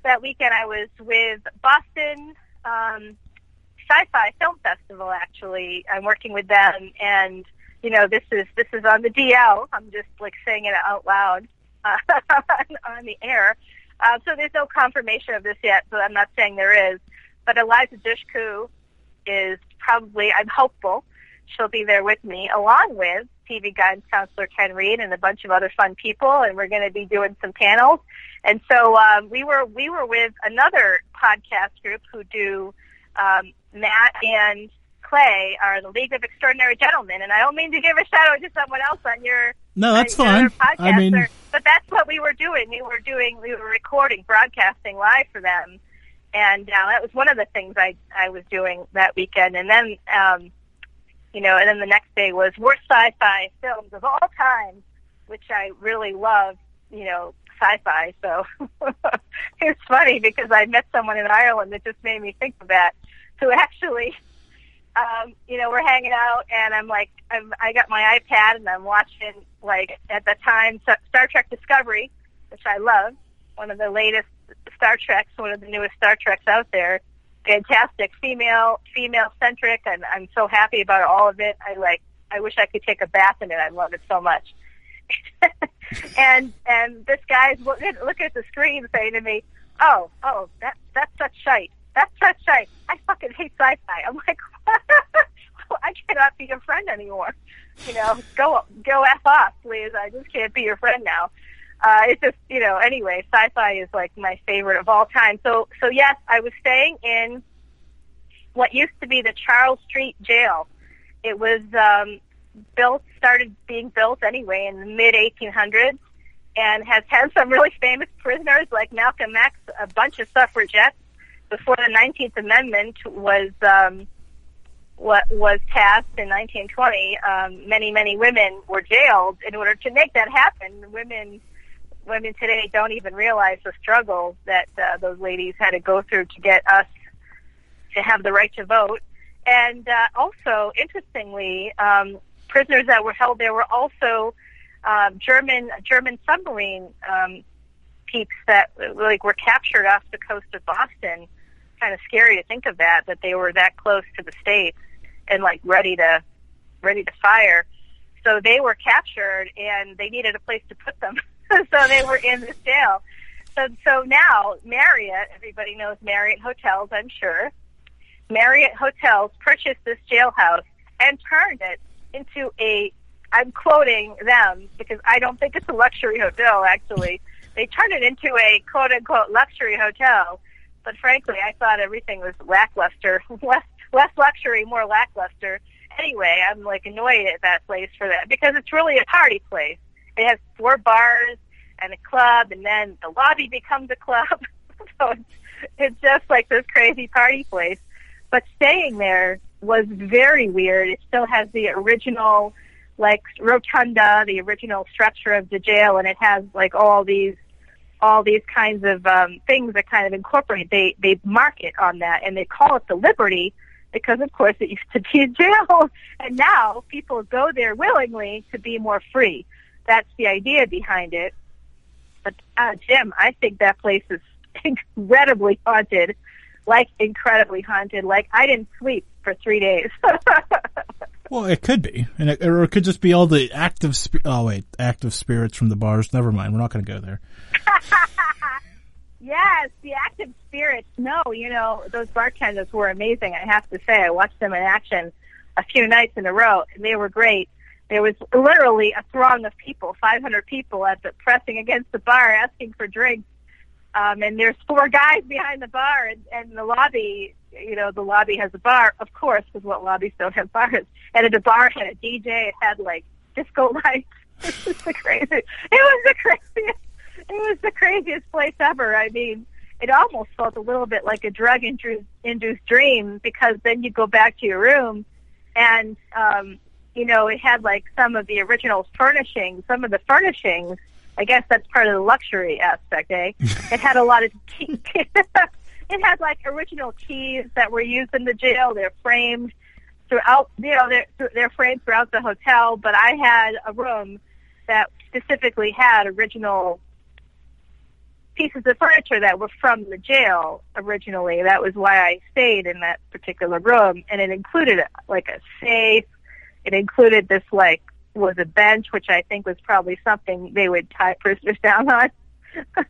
that weekend. I was with Boston um, Sci-Fi Film Festival, actually. I'm working with them, and, you know, this is, this is on the DL. I'm just, like, saying it out loud uh, (laughs) on, on the air. Uh, so there's no confirmation of this yet, so I'm not saying there is. But Eliza Dushku is probably, I'm hopeful, she'll be there with me, along with TV guidance counselor Ken Reed and a bunch of other fun people, and we're going to be doing some panels. And so um, we were we were with another podcast group who do um, Matt and Clay are the League of Extraordinary Gentlemen, and I don't mean to give a shout out to someone else on your No, that's fine. I mean, but that's what we were doing. We were doing, we were recording, broadcasting live for them, and uh, that was one of the things I I was doing that weekend. And then, um, you know, and then the next day was worst sci-fi films of all time, which I really love. You know, sci-fi. So (laughs) it's funny because I met someone in Ireland that just made me think of that, who actually um, you know, we're hanging out, and I'm like, I'm, I got my iPad, and I'm watching, like, at the time, Star Trek Discovery, which I love, one of the latest Star Treks, one of the newest Star Treks out there. Fantastic, female, female centric, and I'm so happy about all of it. I like, I wish I could take a bath in it. I love it so much. (laughs) and and this guy's looking look at the screen saying to me, "Oh, oh, that that's such shite. That's such shite. I fucking hate sci-fi." I'm like, (laughs) I cannot be your friend anymore. You know, go go f off, please. I just can't be your friend now. Uh, it's just you know. Anyway, sci-fi is like my favorite of all time. So so yes, I was staying in what used to be the Charles Street Jail. It was um, built, started being built anyway in the mid 1800s, and has had some really famous prisoners like Malcolm X, a bunch of suffragettes. Before the 19th Amendment was um, what was passed in 1920, um, many many women were jailed. In order to make that happen, women women today don't even realize the struggle that uh, those ladies had to go through to get us to have the right to vote. And uh, also, interestingly, um, prisoners that were held there were also um, German German submarine um, peeps that like were captured off the coast of Boston. Kind of scary to think of that that they were that close to the states and like ready to ready to fire. So they were captured and they needed a place to put them. (laughs) (laughs) so they were in this jail. So so now Marriott, everybody knows Marriott hotels, I'm sure. Marriott Hotels purchased this jailhouse and turned it into a, I'm quoting them because I don't think it's a luxury hotel actually. They turned it into a quote unquote luxury hotel. But frankly, I thought everything was lackluster, (laughs) less, less luxury, more lackluster. Anyway, I'm like annoyed at that place for that because it's really a party place. It has four bars and a club and then the lobby becomes a club. (laughs) so it's, just like this crazy party place but staying there was very weird. It still has the original, like rotunda, the original structure of the jail, and it has like all these, all these kinds of um, things that kind of incorporate. They they market on that, and they call it the Liberty because, of course, it used to be a jail, (laughs) and now people go there willingly to be more free. That's the idea behind it. But uh, Jim, I think that place is (laughs) incredibly haunted like incredibly haunted. Like I didn't sleep for three days. (laughs) well, it could be, and it, or it could just be all the active. Sp- oh wait, active spirits from the bars. Never mind. We're not going to go there. (laughs) yes, the active spirits. No, you know those bartenders were amazing. I have to say, I watched them in action a few nights in a row, and they were great. There was literally a throng of people, 500 people, at the pressing against the bar, asking for drinks um, and there's four guys behind the bar, and, and the lobby, you know, the lobby has a bar, of course, because what lobbies don't have bars. And the bar had a DJ. It had like disco (laughs) lights. it was the craziest, It was the craziest. It was the craziest place ever. I mean, it almost felt a little bit like a drug induced dream because then you go back to your room and um you know it had like some of the original furnishings some of the furnishings i guess that's part of the luxury aspect eh (laughs) it had a lot of (laughs) it had like original keys that were used in the jail they're framed throughout you know they're they're framed throughout the hotel but i had a room that specifically had original pieces of furniture that were from the jail originally. That was why I stayed in that particular room, and it included like a safe. It included this like was a bench, which I think was probably something they would tie prisoners (laughs) down on. (laughs)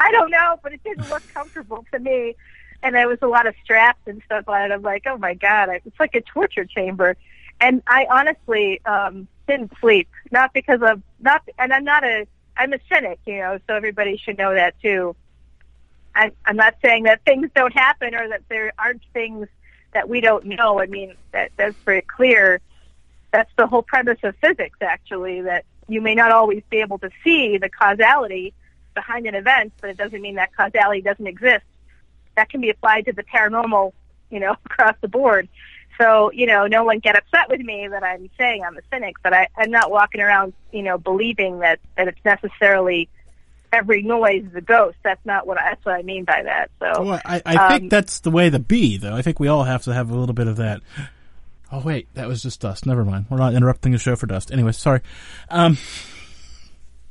I don't know, but it didn't look comfortable to me. And there was a lot of straps and stuff on it. I'm like, oh my god, it's like a torture chamber. And I honestly um, didn't sleep, not because of not, and I'm not a I'm a cynic, you know, so everybody should know that too. I, I'm not saying that things don't happen or that there aren't things that we don't know. I mean, that that's very clear. That's the whole premise of physics, actually, that you may not always be able to see the causality behind an event, but it doesn't mean that causality doesn't exist. That can be applied to the paranormal, you know, (laughs) across the board. So, you know, no one get upset with me that I'm saying I'm a cynic, but I, I'm not walking around, you know, believing that, that it's necessarily every noise is a ghost. That's not what I, that's what I mean by that. So, well, I, I um, think that's the way to be, though. I think we all have to have a little bit of that. Oh wait, that was just dust. Never mind. We're not interrupting the show for dust. Anyway, sorry. Um,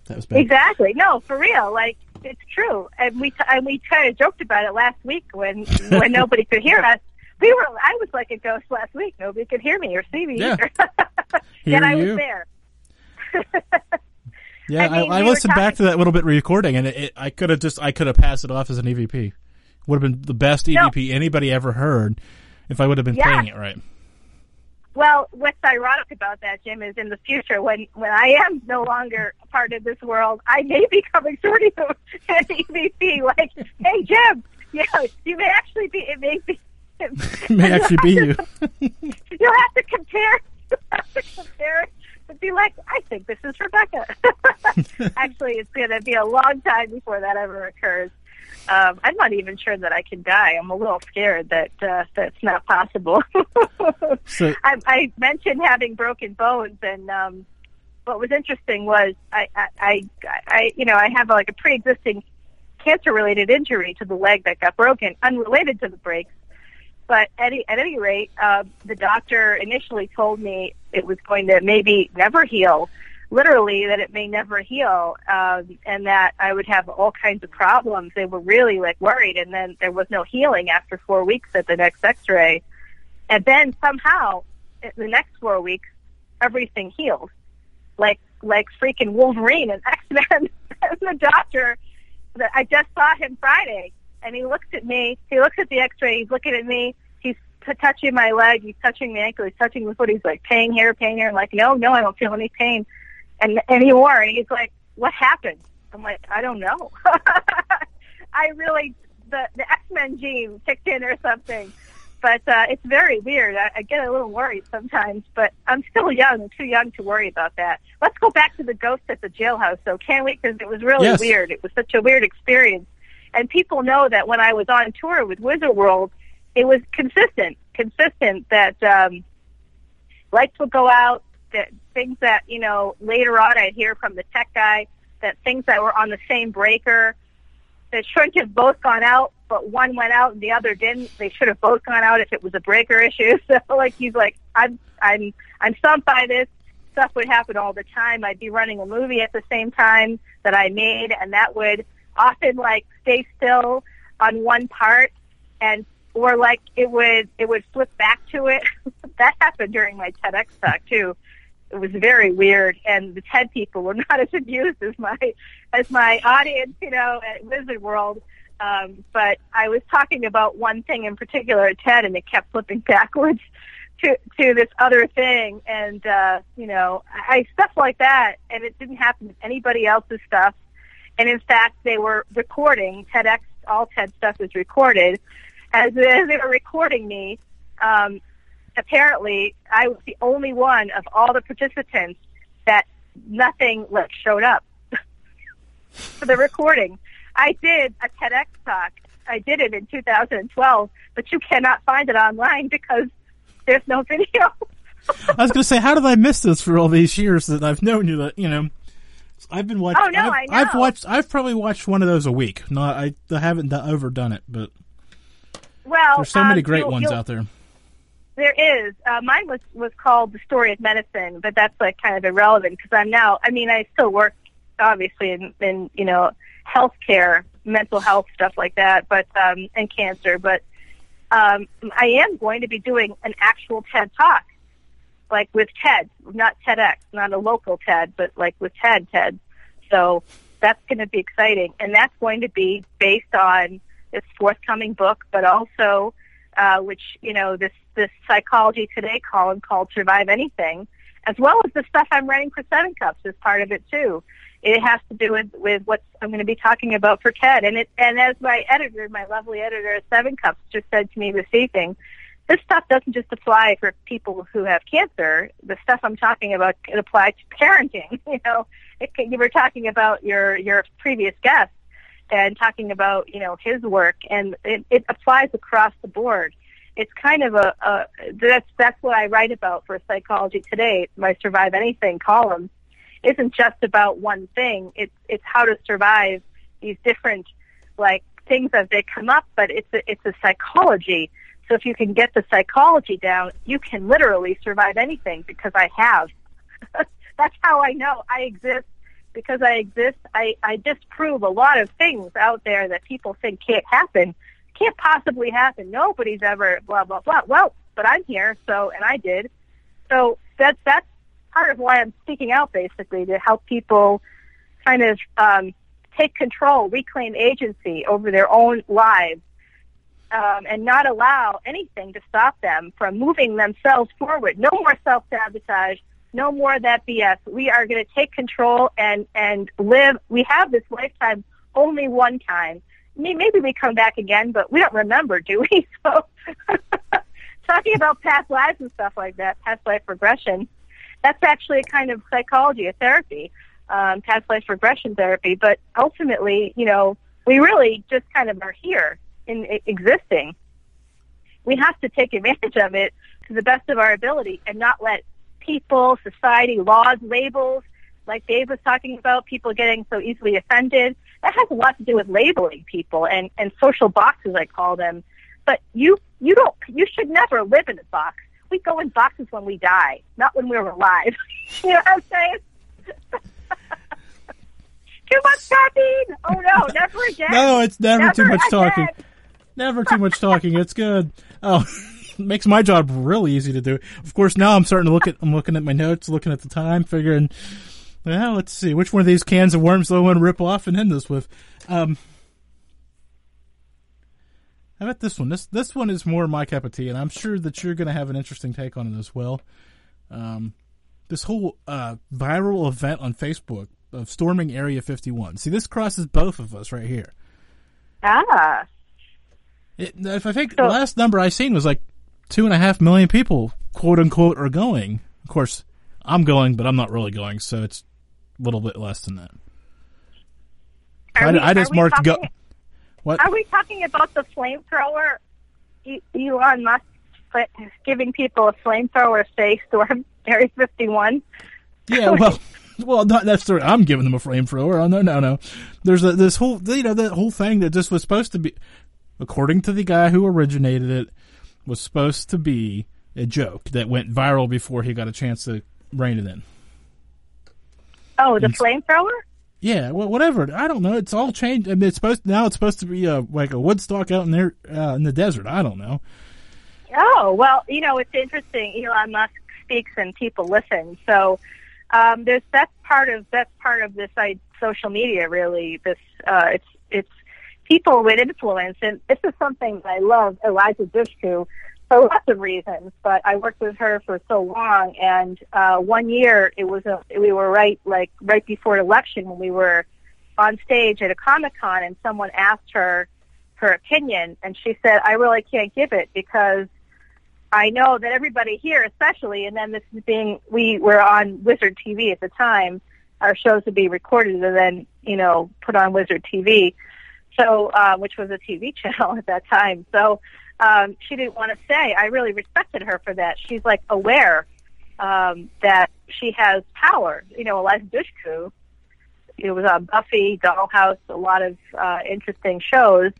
that was bad. Exactly. No, for real. Like it's true, and we t- and we kind of joked about it last week when (laughs) when nobody could hear us we were. I was like a ghost last week. Nobody could hear me or see me yeah. Yet (laughs) I was there. yeah, (laughs) I, mean, I, I we listened back to that little bit recording, and it, it, I could have just I could have passed it off as an EVP. Would have been the best EVP no. anybody ever heard if I would have been yeah. playing it right. Well, what's ironic about that, Jim, is in the future when when I am no longer a part of this world, I may be coming sort of (laughs) an EVP. Like, hey, Jim, yeah, you may actually be. It may be (laughs) it may actually be you. (laughs) You'll have to compare. You'll have to compare it and be like, I think this is Rebecca. actually, it's going to be a long time before that ever occurs. Um, I'm not even sure that I can die. I'm a little scared that uh, that's not possible. (laughs) so, I, I mentioned having broken bones, and um, what was interesting was I, I, I, I, you know, I have like a pre-existing cancer-related injury to the leg that got broken, unrelated to the breaks. But at, at any rate, uh, the doctor initially told me it was going to maybe never heal, literally that it may never heal, um, and that I would have all kinds of problems. They were really like worried, and then there was no healing after four weeks at the next X-ray, and then somehow in the next four weeks everything healed, like like freaking Wolverine and (laughs) X Men. and the doctor, that I just saw him Friday and he looks at me. He looks at the X-ray. He's looking at me. He's touching my leg. He's touching my ankle. He's touching the foot. He's like, pain here, pain here. I'm like, no, no, I don't feel any pain and anymore. And he's like, what happened? I'm like, I don't know. (laughs) I really the the X Men gene kicked in or something. But uh, it's very weird. I, I get a little worried sometimes, but I'm still young. I'm too young to worry about that. Let's go back to the ghost at the jailhouse, though, can we? Because it was really yes. weird. It was such a weird experience. And people know that when I was on tour with Wizard World, it was consistent, consistent that um, lights would go out, that things that, you know, later on I'd hear from the tech guy that things that were on the same breaker that shouldn't have both gone out, but one went out and the other didn't. They should have both gone out if it was a breaker (laughs) issue. So like he's like, I'm I'm I'm stumped by this. Stuff would happen all the time. I'd be running a movie at the same time that I made and that would often like stay still on one part and or like it would it would flip back to it. (laughs) that happened during my TEDx talk too. It was very weird, and the TED people were (laughs) not as amused as my as my audience, you know, at Wizard World. Um, but I was talking about one thing in particular at TED, and it kept flipping (laughs) backwards to to this other thing, and uh, you know, I stuff like that, and it didn't happen with anybody else's stuff. And in fact, they were recording TEDx. All TED stuff is recorded. As, as (laughs) they were recording me, um, apparently I was the only one of all the participants that nothing like showed up (laughs) for the recording. I did a TEDx talk. I did it in 2012, but you cannot find it online because there's no video. (laughs) I was going to say, how did I miss this for all these years that I've known you? That you know, I've been watching. Oh no, I've, I know. I've watched. I've probably watched one of those a week. Not, I, I haven't overdone it, but well, there's so many um, great you'll- ones you'll- out there. There is. Uh, mine was was called the story of medicine, but that's like kind of irrelevant because I'm now. I mean, I still work obviously in, in you know healthcare, mental health stuff like that, but um, and cancer. But um, I am going to be doing an actual TED talk, like with TED, not TEDx, not a local TED, but like with TED TED. So that's going to be exciting, and that's going to be based on this forthcoming book, but also uh, which you know this this psychology today column called Survive Anything, as well as the stuff I'm writing for Seven Cups is part of it too. It has to do with with what I'm going to be talking about for TED, and it and as my editor, my lovely editor at Seven Cups, just said to me this evening, this stuff doesn't just apply for people who have cancer. The stuff I'm talking about can apply to parenting. (laughs) You know, it you were talking about your your previous guest and talking about you know his work, and it, it applies across the board. It's kind of a, a that's that's what I write about for Psychology Today. My Survive Anything column isn't just about one thing. It's it's how to survive these different like things as they come up, but it's a, it's a psychology. So if you can get the psychology down, you can literally survive anything because I have. (laughs) That's how I know I exist because I exist. I, I disprove a lot of things out there that people think can't happen. Can't possibly happen. Nobody's ever blah blah blah. Well, but I'm here, so and I did. So that's that's part of why I'm speaking out, basically, to help people kind of um, take control, reclaim agency over their own lives, um, and not allow anything to stop them from moving themselves forward. No more self sabotage. No more of that BS. We are going to take control and and live. We have this lifetime only one time. Maybe we come back again, but we don't remember, do we? (laughs) So, (laughs) talking about past lives and stuff like that, past life regression, that's actually a kind of psychology, a therapy, um, past life regression therapy. But ultimately, you know, we really just kind of are here in existing. We have to take advantage of it to the best of our ability and not let people, society, laws, labels, like Dave was talking about, people getting so easily offended. That has a lot to do with labeling people and, and social boxes, I call them. But you, you don't, you should never live in a box. We go in boxes when we die, not when we're alive. (laughs) you know what I'm saying? (laughs) too much talking. Oh no, never again. No, it's never, too Never much talking. Never too much talking. It's good. Oh, (laughs) makes my job really easy to do. Of course, now I'm starting to look at. I'm looking at my notes, looking at the time, figuring. Well, let's see which one of these cans of worms do I want to rip off and end this with. Um, how about this one? This this one is more my cup of tea, and I'm sure that you're going to have an interesting take on it as well. Um, this whole uh, viral event on Facebook of storming Area 51. See, this crosses both of us right here. Ah, It, if I think So- the last number I seen was like two and a half million people, quote unquote, are going. Of course, I'm going, but I'm not really going, so it's a little bit less than that. Are I, we- I just marked go. talking- What? Are we talking about the flamethrower? Elon Musk giving people a flamethrower say storm (laughs) Area 51? Yeah, (laughs) well, well, not necessarily. I'm giving them a flamethrower. Oh, no, no, no. There's a, this whole, you know, that whole thing that just was supposed to be, according to the guy who originated it, was supposed to be a joke that went viral before he got a chance to rein it in. Oh, the flamethrower? Yeah, well, whatever. I don't know. It's all changed. I mean, it's supposed now. It's supposed to be uh, like a Woodstock out in there uh, in the desert. I don't know. Oh, well, you know, it's interesting. Elon Musk speaks and people listen. So um, there's that's part of that's part of this I, social media. Really, this uh, it's it's people with influence, and this is something that I love Eliza Dushku for lots of reasons. But I worked with her for so long, and uh, one year it was a, we were right like right before election when we were on stage at a comic con, and someone asked her her opinion, and she said, "I really can't give it because." I know that everybody here, especially, and then this is being, we were on Wizard TV at the time. Our shows would be recorded and then, you know, put on Wizard TV. So, uh, which was a TV (laughs) channel at that time. So, um, she didn't want to say. I really respected her for that. She's like aware um, that she has power. You know, Eliza Dushku, it was on Buffy, Dollhouse, a lot of uh, interesting shows.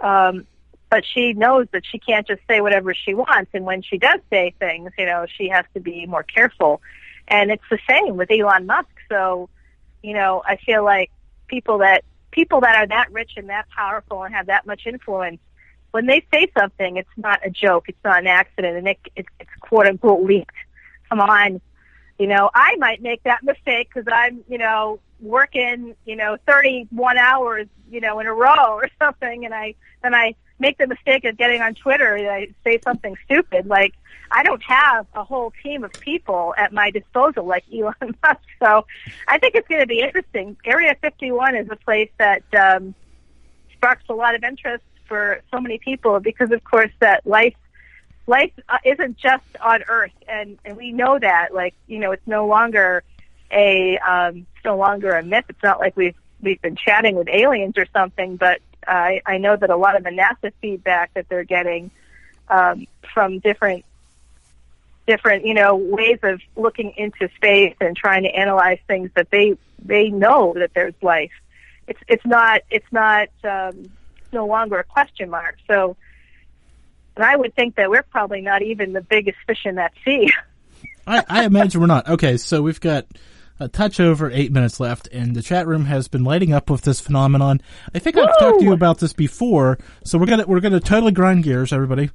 Um, but she knows that she can't just say whatever she wants, and when she does say things, you know, she has to be more careful. And it's the same with Elon Musk. So, you know, I feel like people that people that are that rich and that powerful and have that much influence, when they say something, it's not a joke, it's not an accident, and it, it, it's quote unquote leaked. Come on, you know, I might make that mistake because I'm, you know, working, you know, 31 hours, you know, in a row or (laughs) something, and I then I make the mistake of getting on Twitter and I say something stupid. Like I don't have a whole team of people at my disposal like (laughs) Elon Musk. So I think it's going to be interesting. Area 51 is a place that um, sparks a lot of interest for so many people because, of course, that life life uh, isn't just on Earth, and and we know that. Like you know, it's no longer a um, it's no longer a myth. It's not like we've we've been chatting with aliens or something, but I, I know that a lot of the NASA feedback that they're getting um, from different different you know ways of looking into space and trying to analyze things that they they know that there's life. It's it's not it's not um, no longer a question mark. So, and I would think that we're probably not even the biggest fish in that sea. (laughs) I, I imagine we're not. Okay, so we've got a touch over eight minutes left, and the chat room has been lighting up with this phenomenon. I think Woo! I've talked to you about this before, so we're gonna we're gonna totally grind gears, everybody.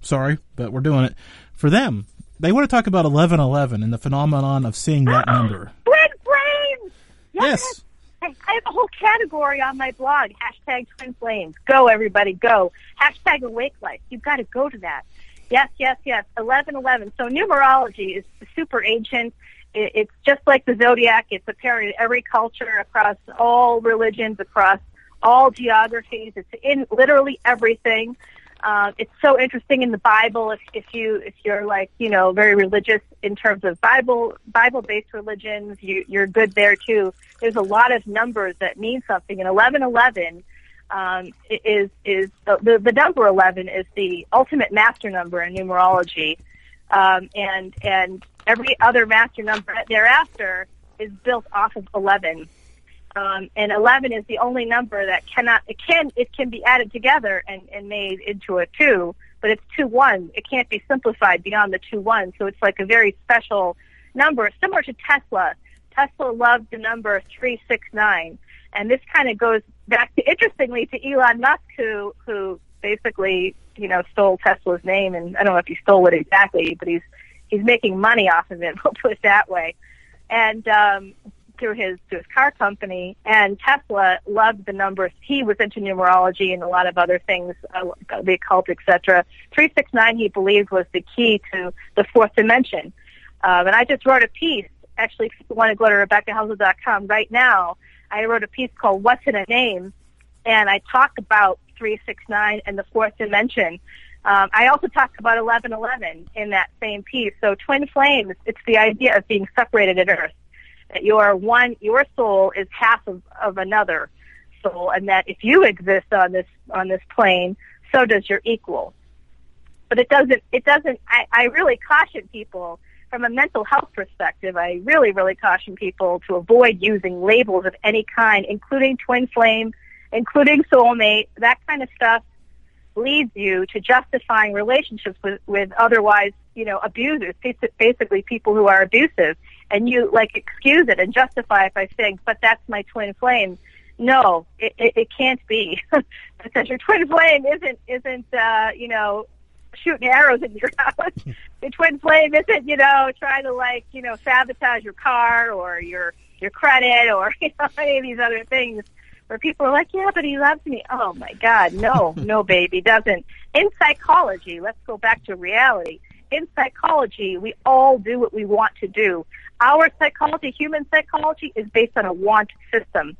Sorry, but we're doing it for them. They want to talk about eleven eleven and the phenomenon of seeing that oh, number. Twin flames. Yes. yes. I have a whole category on my blog. Hashtag twin flames. Go everybody, go. Hashtag awake life. You've got to go to that. Yes, yes, yes. Eleven eleven. So numerology is super ancient it's just like the zodiac. It's apparent in every culture, across all religions, across all geographies. It's in literally everything. Uh, it's so interesting in the Bible. If, if you if you're like you know very religious in terms of Bible Bible based religions, you, you're good there too. There's a lot of numbers that mean something. And eleven eleven um, is is the, the the number eleven is the ultimate master number in numerology. Um, and and every other master number thereafter is built off of 11. Um, and 11 is the only number that cannot, it can, it can be added together and, and made into a 2, but it's 2 1. It can't be simplified beyond the 2 1. So it's like a very special number, similar to Tesla. Tesla loved the number 369. And this kind of goes back to, interestingly, to Elon Musk, who, who basically, you know, stole Tesla's name. And I don't know if he stole it exactly, but he's he's making money off of it. (laughs) We'll put it that way. And um, through his through his car company, and Tesla loved the numbers. He was into numerology and a lot of other things, uh, the occult, etc. Three six nine, he believed, was the key to the fourth dimension. Um, and I just wrote a piece. Actually, if you want to go to RebeccaHousel.com right now, I wrote a piece called "What's in a Name," and I talk about 369 and the fourth dimension um, I also talked about 1111 in that same piece. So twin flames, it's the idea of being separated at Earth. That you are one, your soul is half of, of another soul, and that if you exist on this on this plane, so does your equal. But it doesn't. It doesn't. I, I really caution people from a mental health perspective. I really, really caution people to avoid using labels of any kind, including twin flame, including soulmate, that kind of stuff leads you to justifying relationships with, with otherwise, you know, abusers, basically people who are abusive. And you like excuse it and justify it by saying, but that's my twin flame. No, it, it, it can't be (laughs) because your twin flame isn't, isn't, uh, you know, shooting arrows in your (laughs) house. your twin flame isn't, you know, trying to like, you know, sabotage your car or your, your credit or, (laughs) you know, any of these other things where people are like, yeah, but he loves me. Oh my God, no, (laughs) no, baby, doesn't. In psychology, let's go back to reality. In psychology, we all do what we want to do. Our psychology, human psychology, is based on a want system.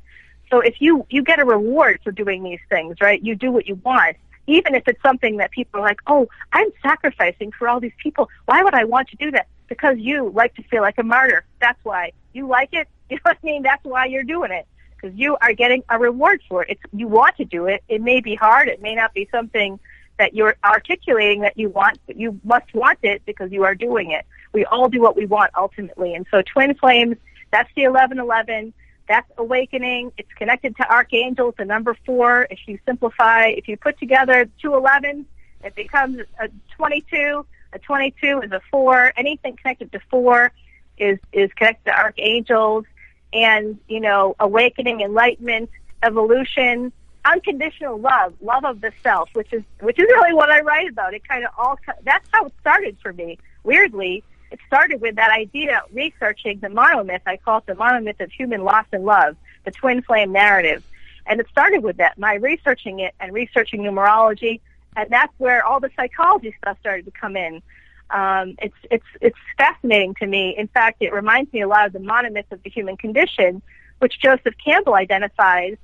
So if you, you get a reward for doing these things, right? You do what you want. Even if it's something that people are like, oh, I'm sacrificing for all these people. Why would I want to do that? Because you like to feel like a martyr. That's why. You like it. (laughs) You know what I mean? That's why you're doing it because you are getting a reward for it. It's, you want to do it. It may be hard. It may not be something that you're articulating that you want, but you must want it because you are doing it. We all do what we want ultimately. And so twin flames, that's the 1111. That's awakening. It's connected to archangels, the number four. If you simplify, if you put together two 11s, it becomes a 22. A 22 is a four. Anything connected to four is, is connected to archangels and, you know, awakening, enlightenment, evolution, unconditional love, love of the self, which is, which is really what I write about. It kind of all, that's how it started for me. Weirdly, it started with that idea researching the monomyth. I call it the monomyth of human loss and love, the twin flame narrative. And it started with that, my researching it and researching numerology. And that's where all the psychology stuff started to come in. Um, it's, it's, it's fascinating to me. In fact, it reminds me a lot of the monomyth of the human condition, which Joseph Campbell identifies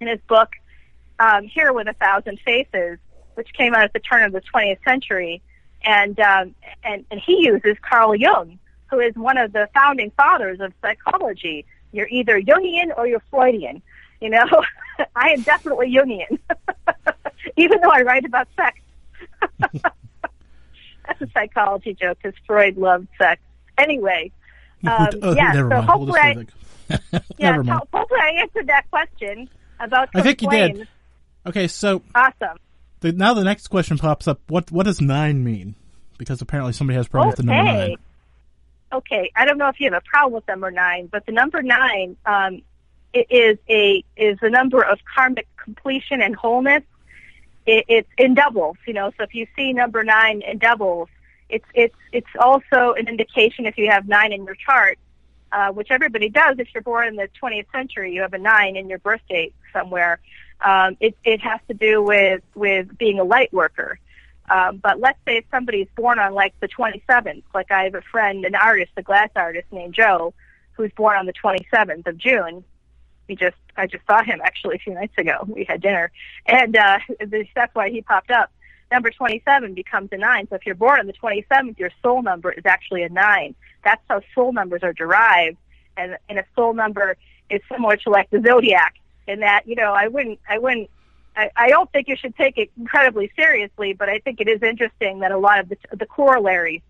in his book, um, Hero with a Thousand Faces, which came out at the turn of the 20th century and um, and and he uses Carl Jung, who is one of the founding fathers of psychology. You're either Jungian or you're Freudian. You know, (laughs) I am definitely Jungian, (laughs) even though I write about sex. (laughs) That's a psychology joke because Freud loved sex. Anyway, (laughs) um, oh, (laughs) yeah. So mind. hopefully, I, yeah, hopefully I answered that question about. I think you did. Okay, so awesome. The, now the next question pops up. What what does nine mean? Because apparently somebody has a problem okay. with the number nine. Okay, I don't know if you have a problem with number nine, but the number nine um, is a is the number of karmic completion and wholeness. It, it's in doubles, you know. So if you see number nine in doubles, it's it's it's also an indication if you have nine in your chart, uh, which everybody does. If you're born in the 20th century, you have a nine in your birth date somewhere. Um, it, it has to do with, with being a light worker. Um, but let's say if somebody's born on like the 27th, like I have a friend, an artist, a glass artist named Joe, who's born on the 27th of June. We just, I just saw him actually a few nights ago. We had dinner, and uh, that's why he popped up. Number 27 becomes a nine. So if you're born on the 27th, your soul number is actually a nine. That's how soul numbers are derived, and, and a soul number is similar to like the zodiac in that you know I wouldn't I wouldn't I, I don't think you should take it incredibly seriously, but I think it is interesting that a lot of the, the corollaries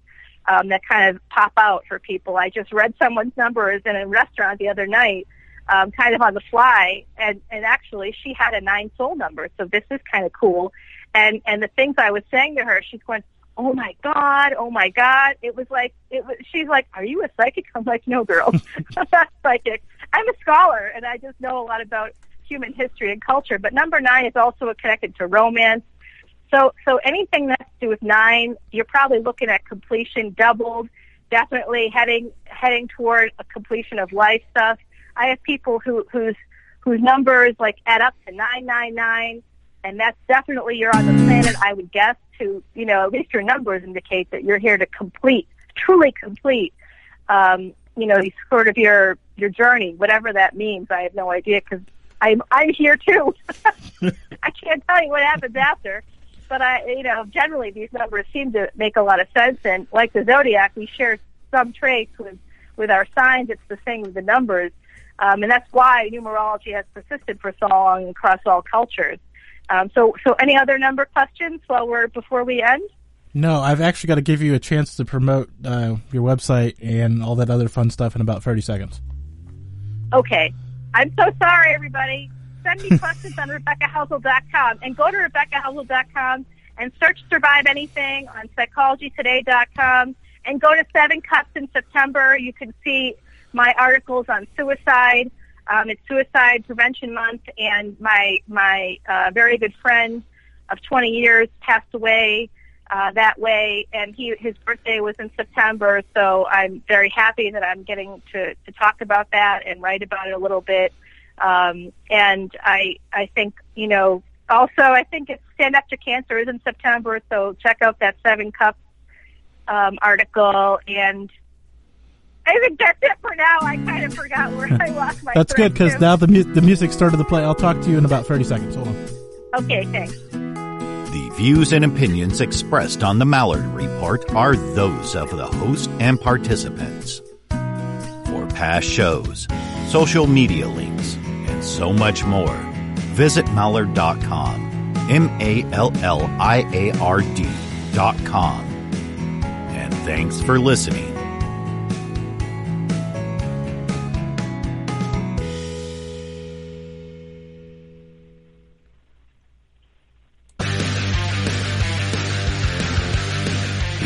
um, that kind of pop out for people. I just read someone's numbers in a restaurant the other night, um, kind of on the fly, and and actually she had a nine soul number, so this is kind of cool. And and the things I was saying to her, she's going, oh my god, oh my god. It was like it was. She's like, are you a psychic? (laughs) I'm like, no, girl, (laughs) I'm not psychic. I'm a scholar, and I just know a lot about human history and culture. But number nine is also connected to romance. So, so anything that's to do with nine, you're probably looking at completion doubled, definitely heading, heading toward a completion of life stuff. I have people who, whose, whose numbers like add up to 999, and that's definitely you're on the planet, I would guess, to, you know, at least your numbers indicate that you're here to complete, truly complete, um, you know, sort of your, your journey, whatever that means. I have no idea because I'm I'm here too. (laughs) I can't tell you what happens after, but I you know generally these numbers seem to make a lot of sense. And like the zodiac, we share some traits with with our signs. It's the same with the numbers, um, and that's why numerology has persisted for so long across all cultures. Um, so so any other number questions while we're before we end? No, I've actually got to give you a chance to promote uh, your website and all that other fun stuff in about thirty seconds. Okay. I'm so sorry, everybody. Send me questions on RebeccaHousel.com and go to RebeccaHousel.com and search Survive Anything on PsychologyToday.com and go to Seven Cups in September. You can see my articles on suicide. Um, it's Suicide Prevention Month, and my my uh, very good friend of 20 years passed away uh, that way, and he his birthday was in September, so I'm very happy that I'm getting to to talk about that and write about it a little bit. Um, and I I think you know also I think it's Stand Up to Cancer is in September, so check out that Seven Cups um, article and. I think that's it for now. I kind of forgot where I lost my. That's good because now the mu- the music started to play. I'll talk to you in about thirty seconds. Hold on. Okay, thanks. The views and opinions expressed on the Malliard Report are those of the host and participants. For past shows, social media links, and so much more. Visit Malliard.com. M A L L I A R D.com. And thanks for listening.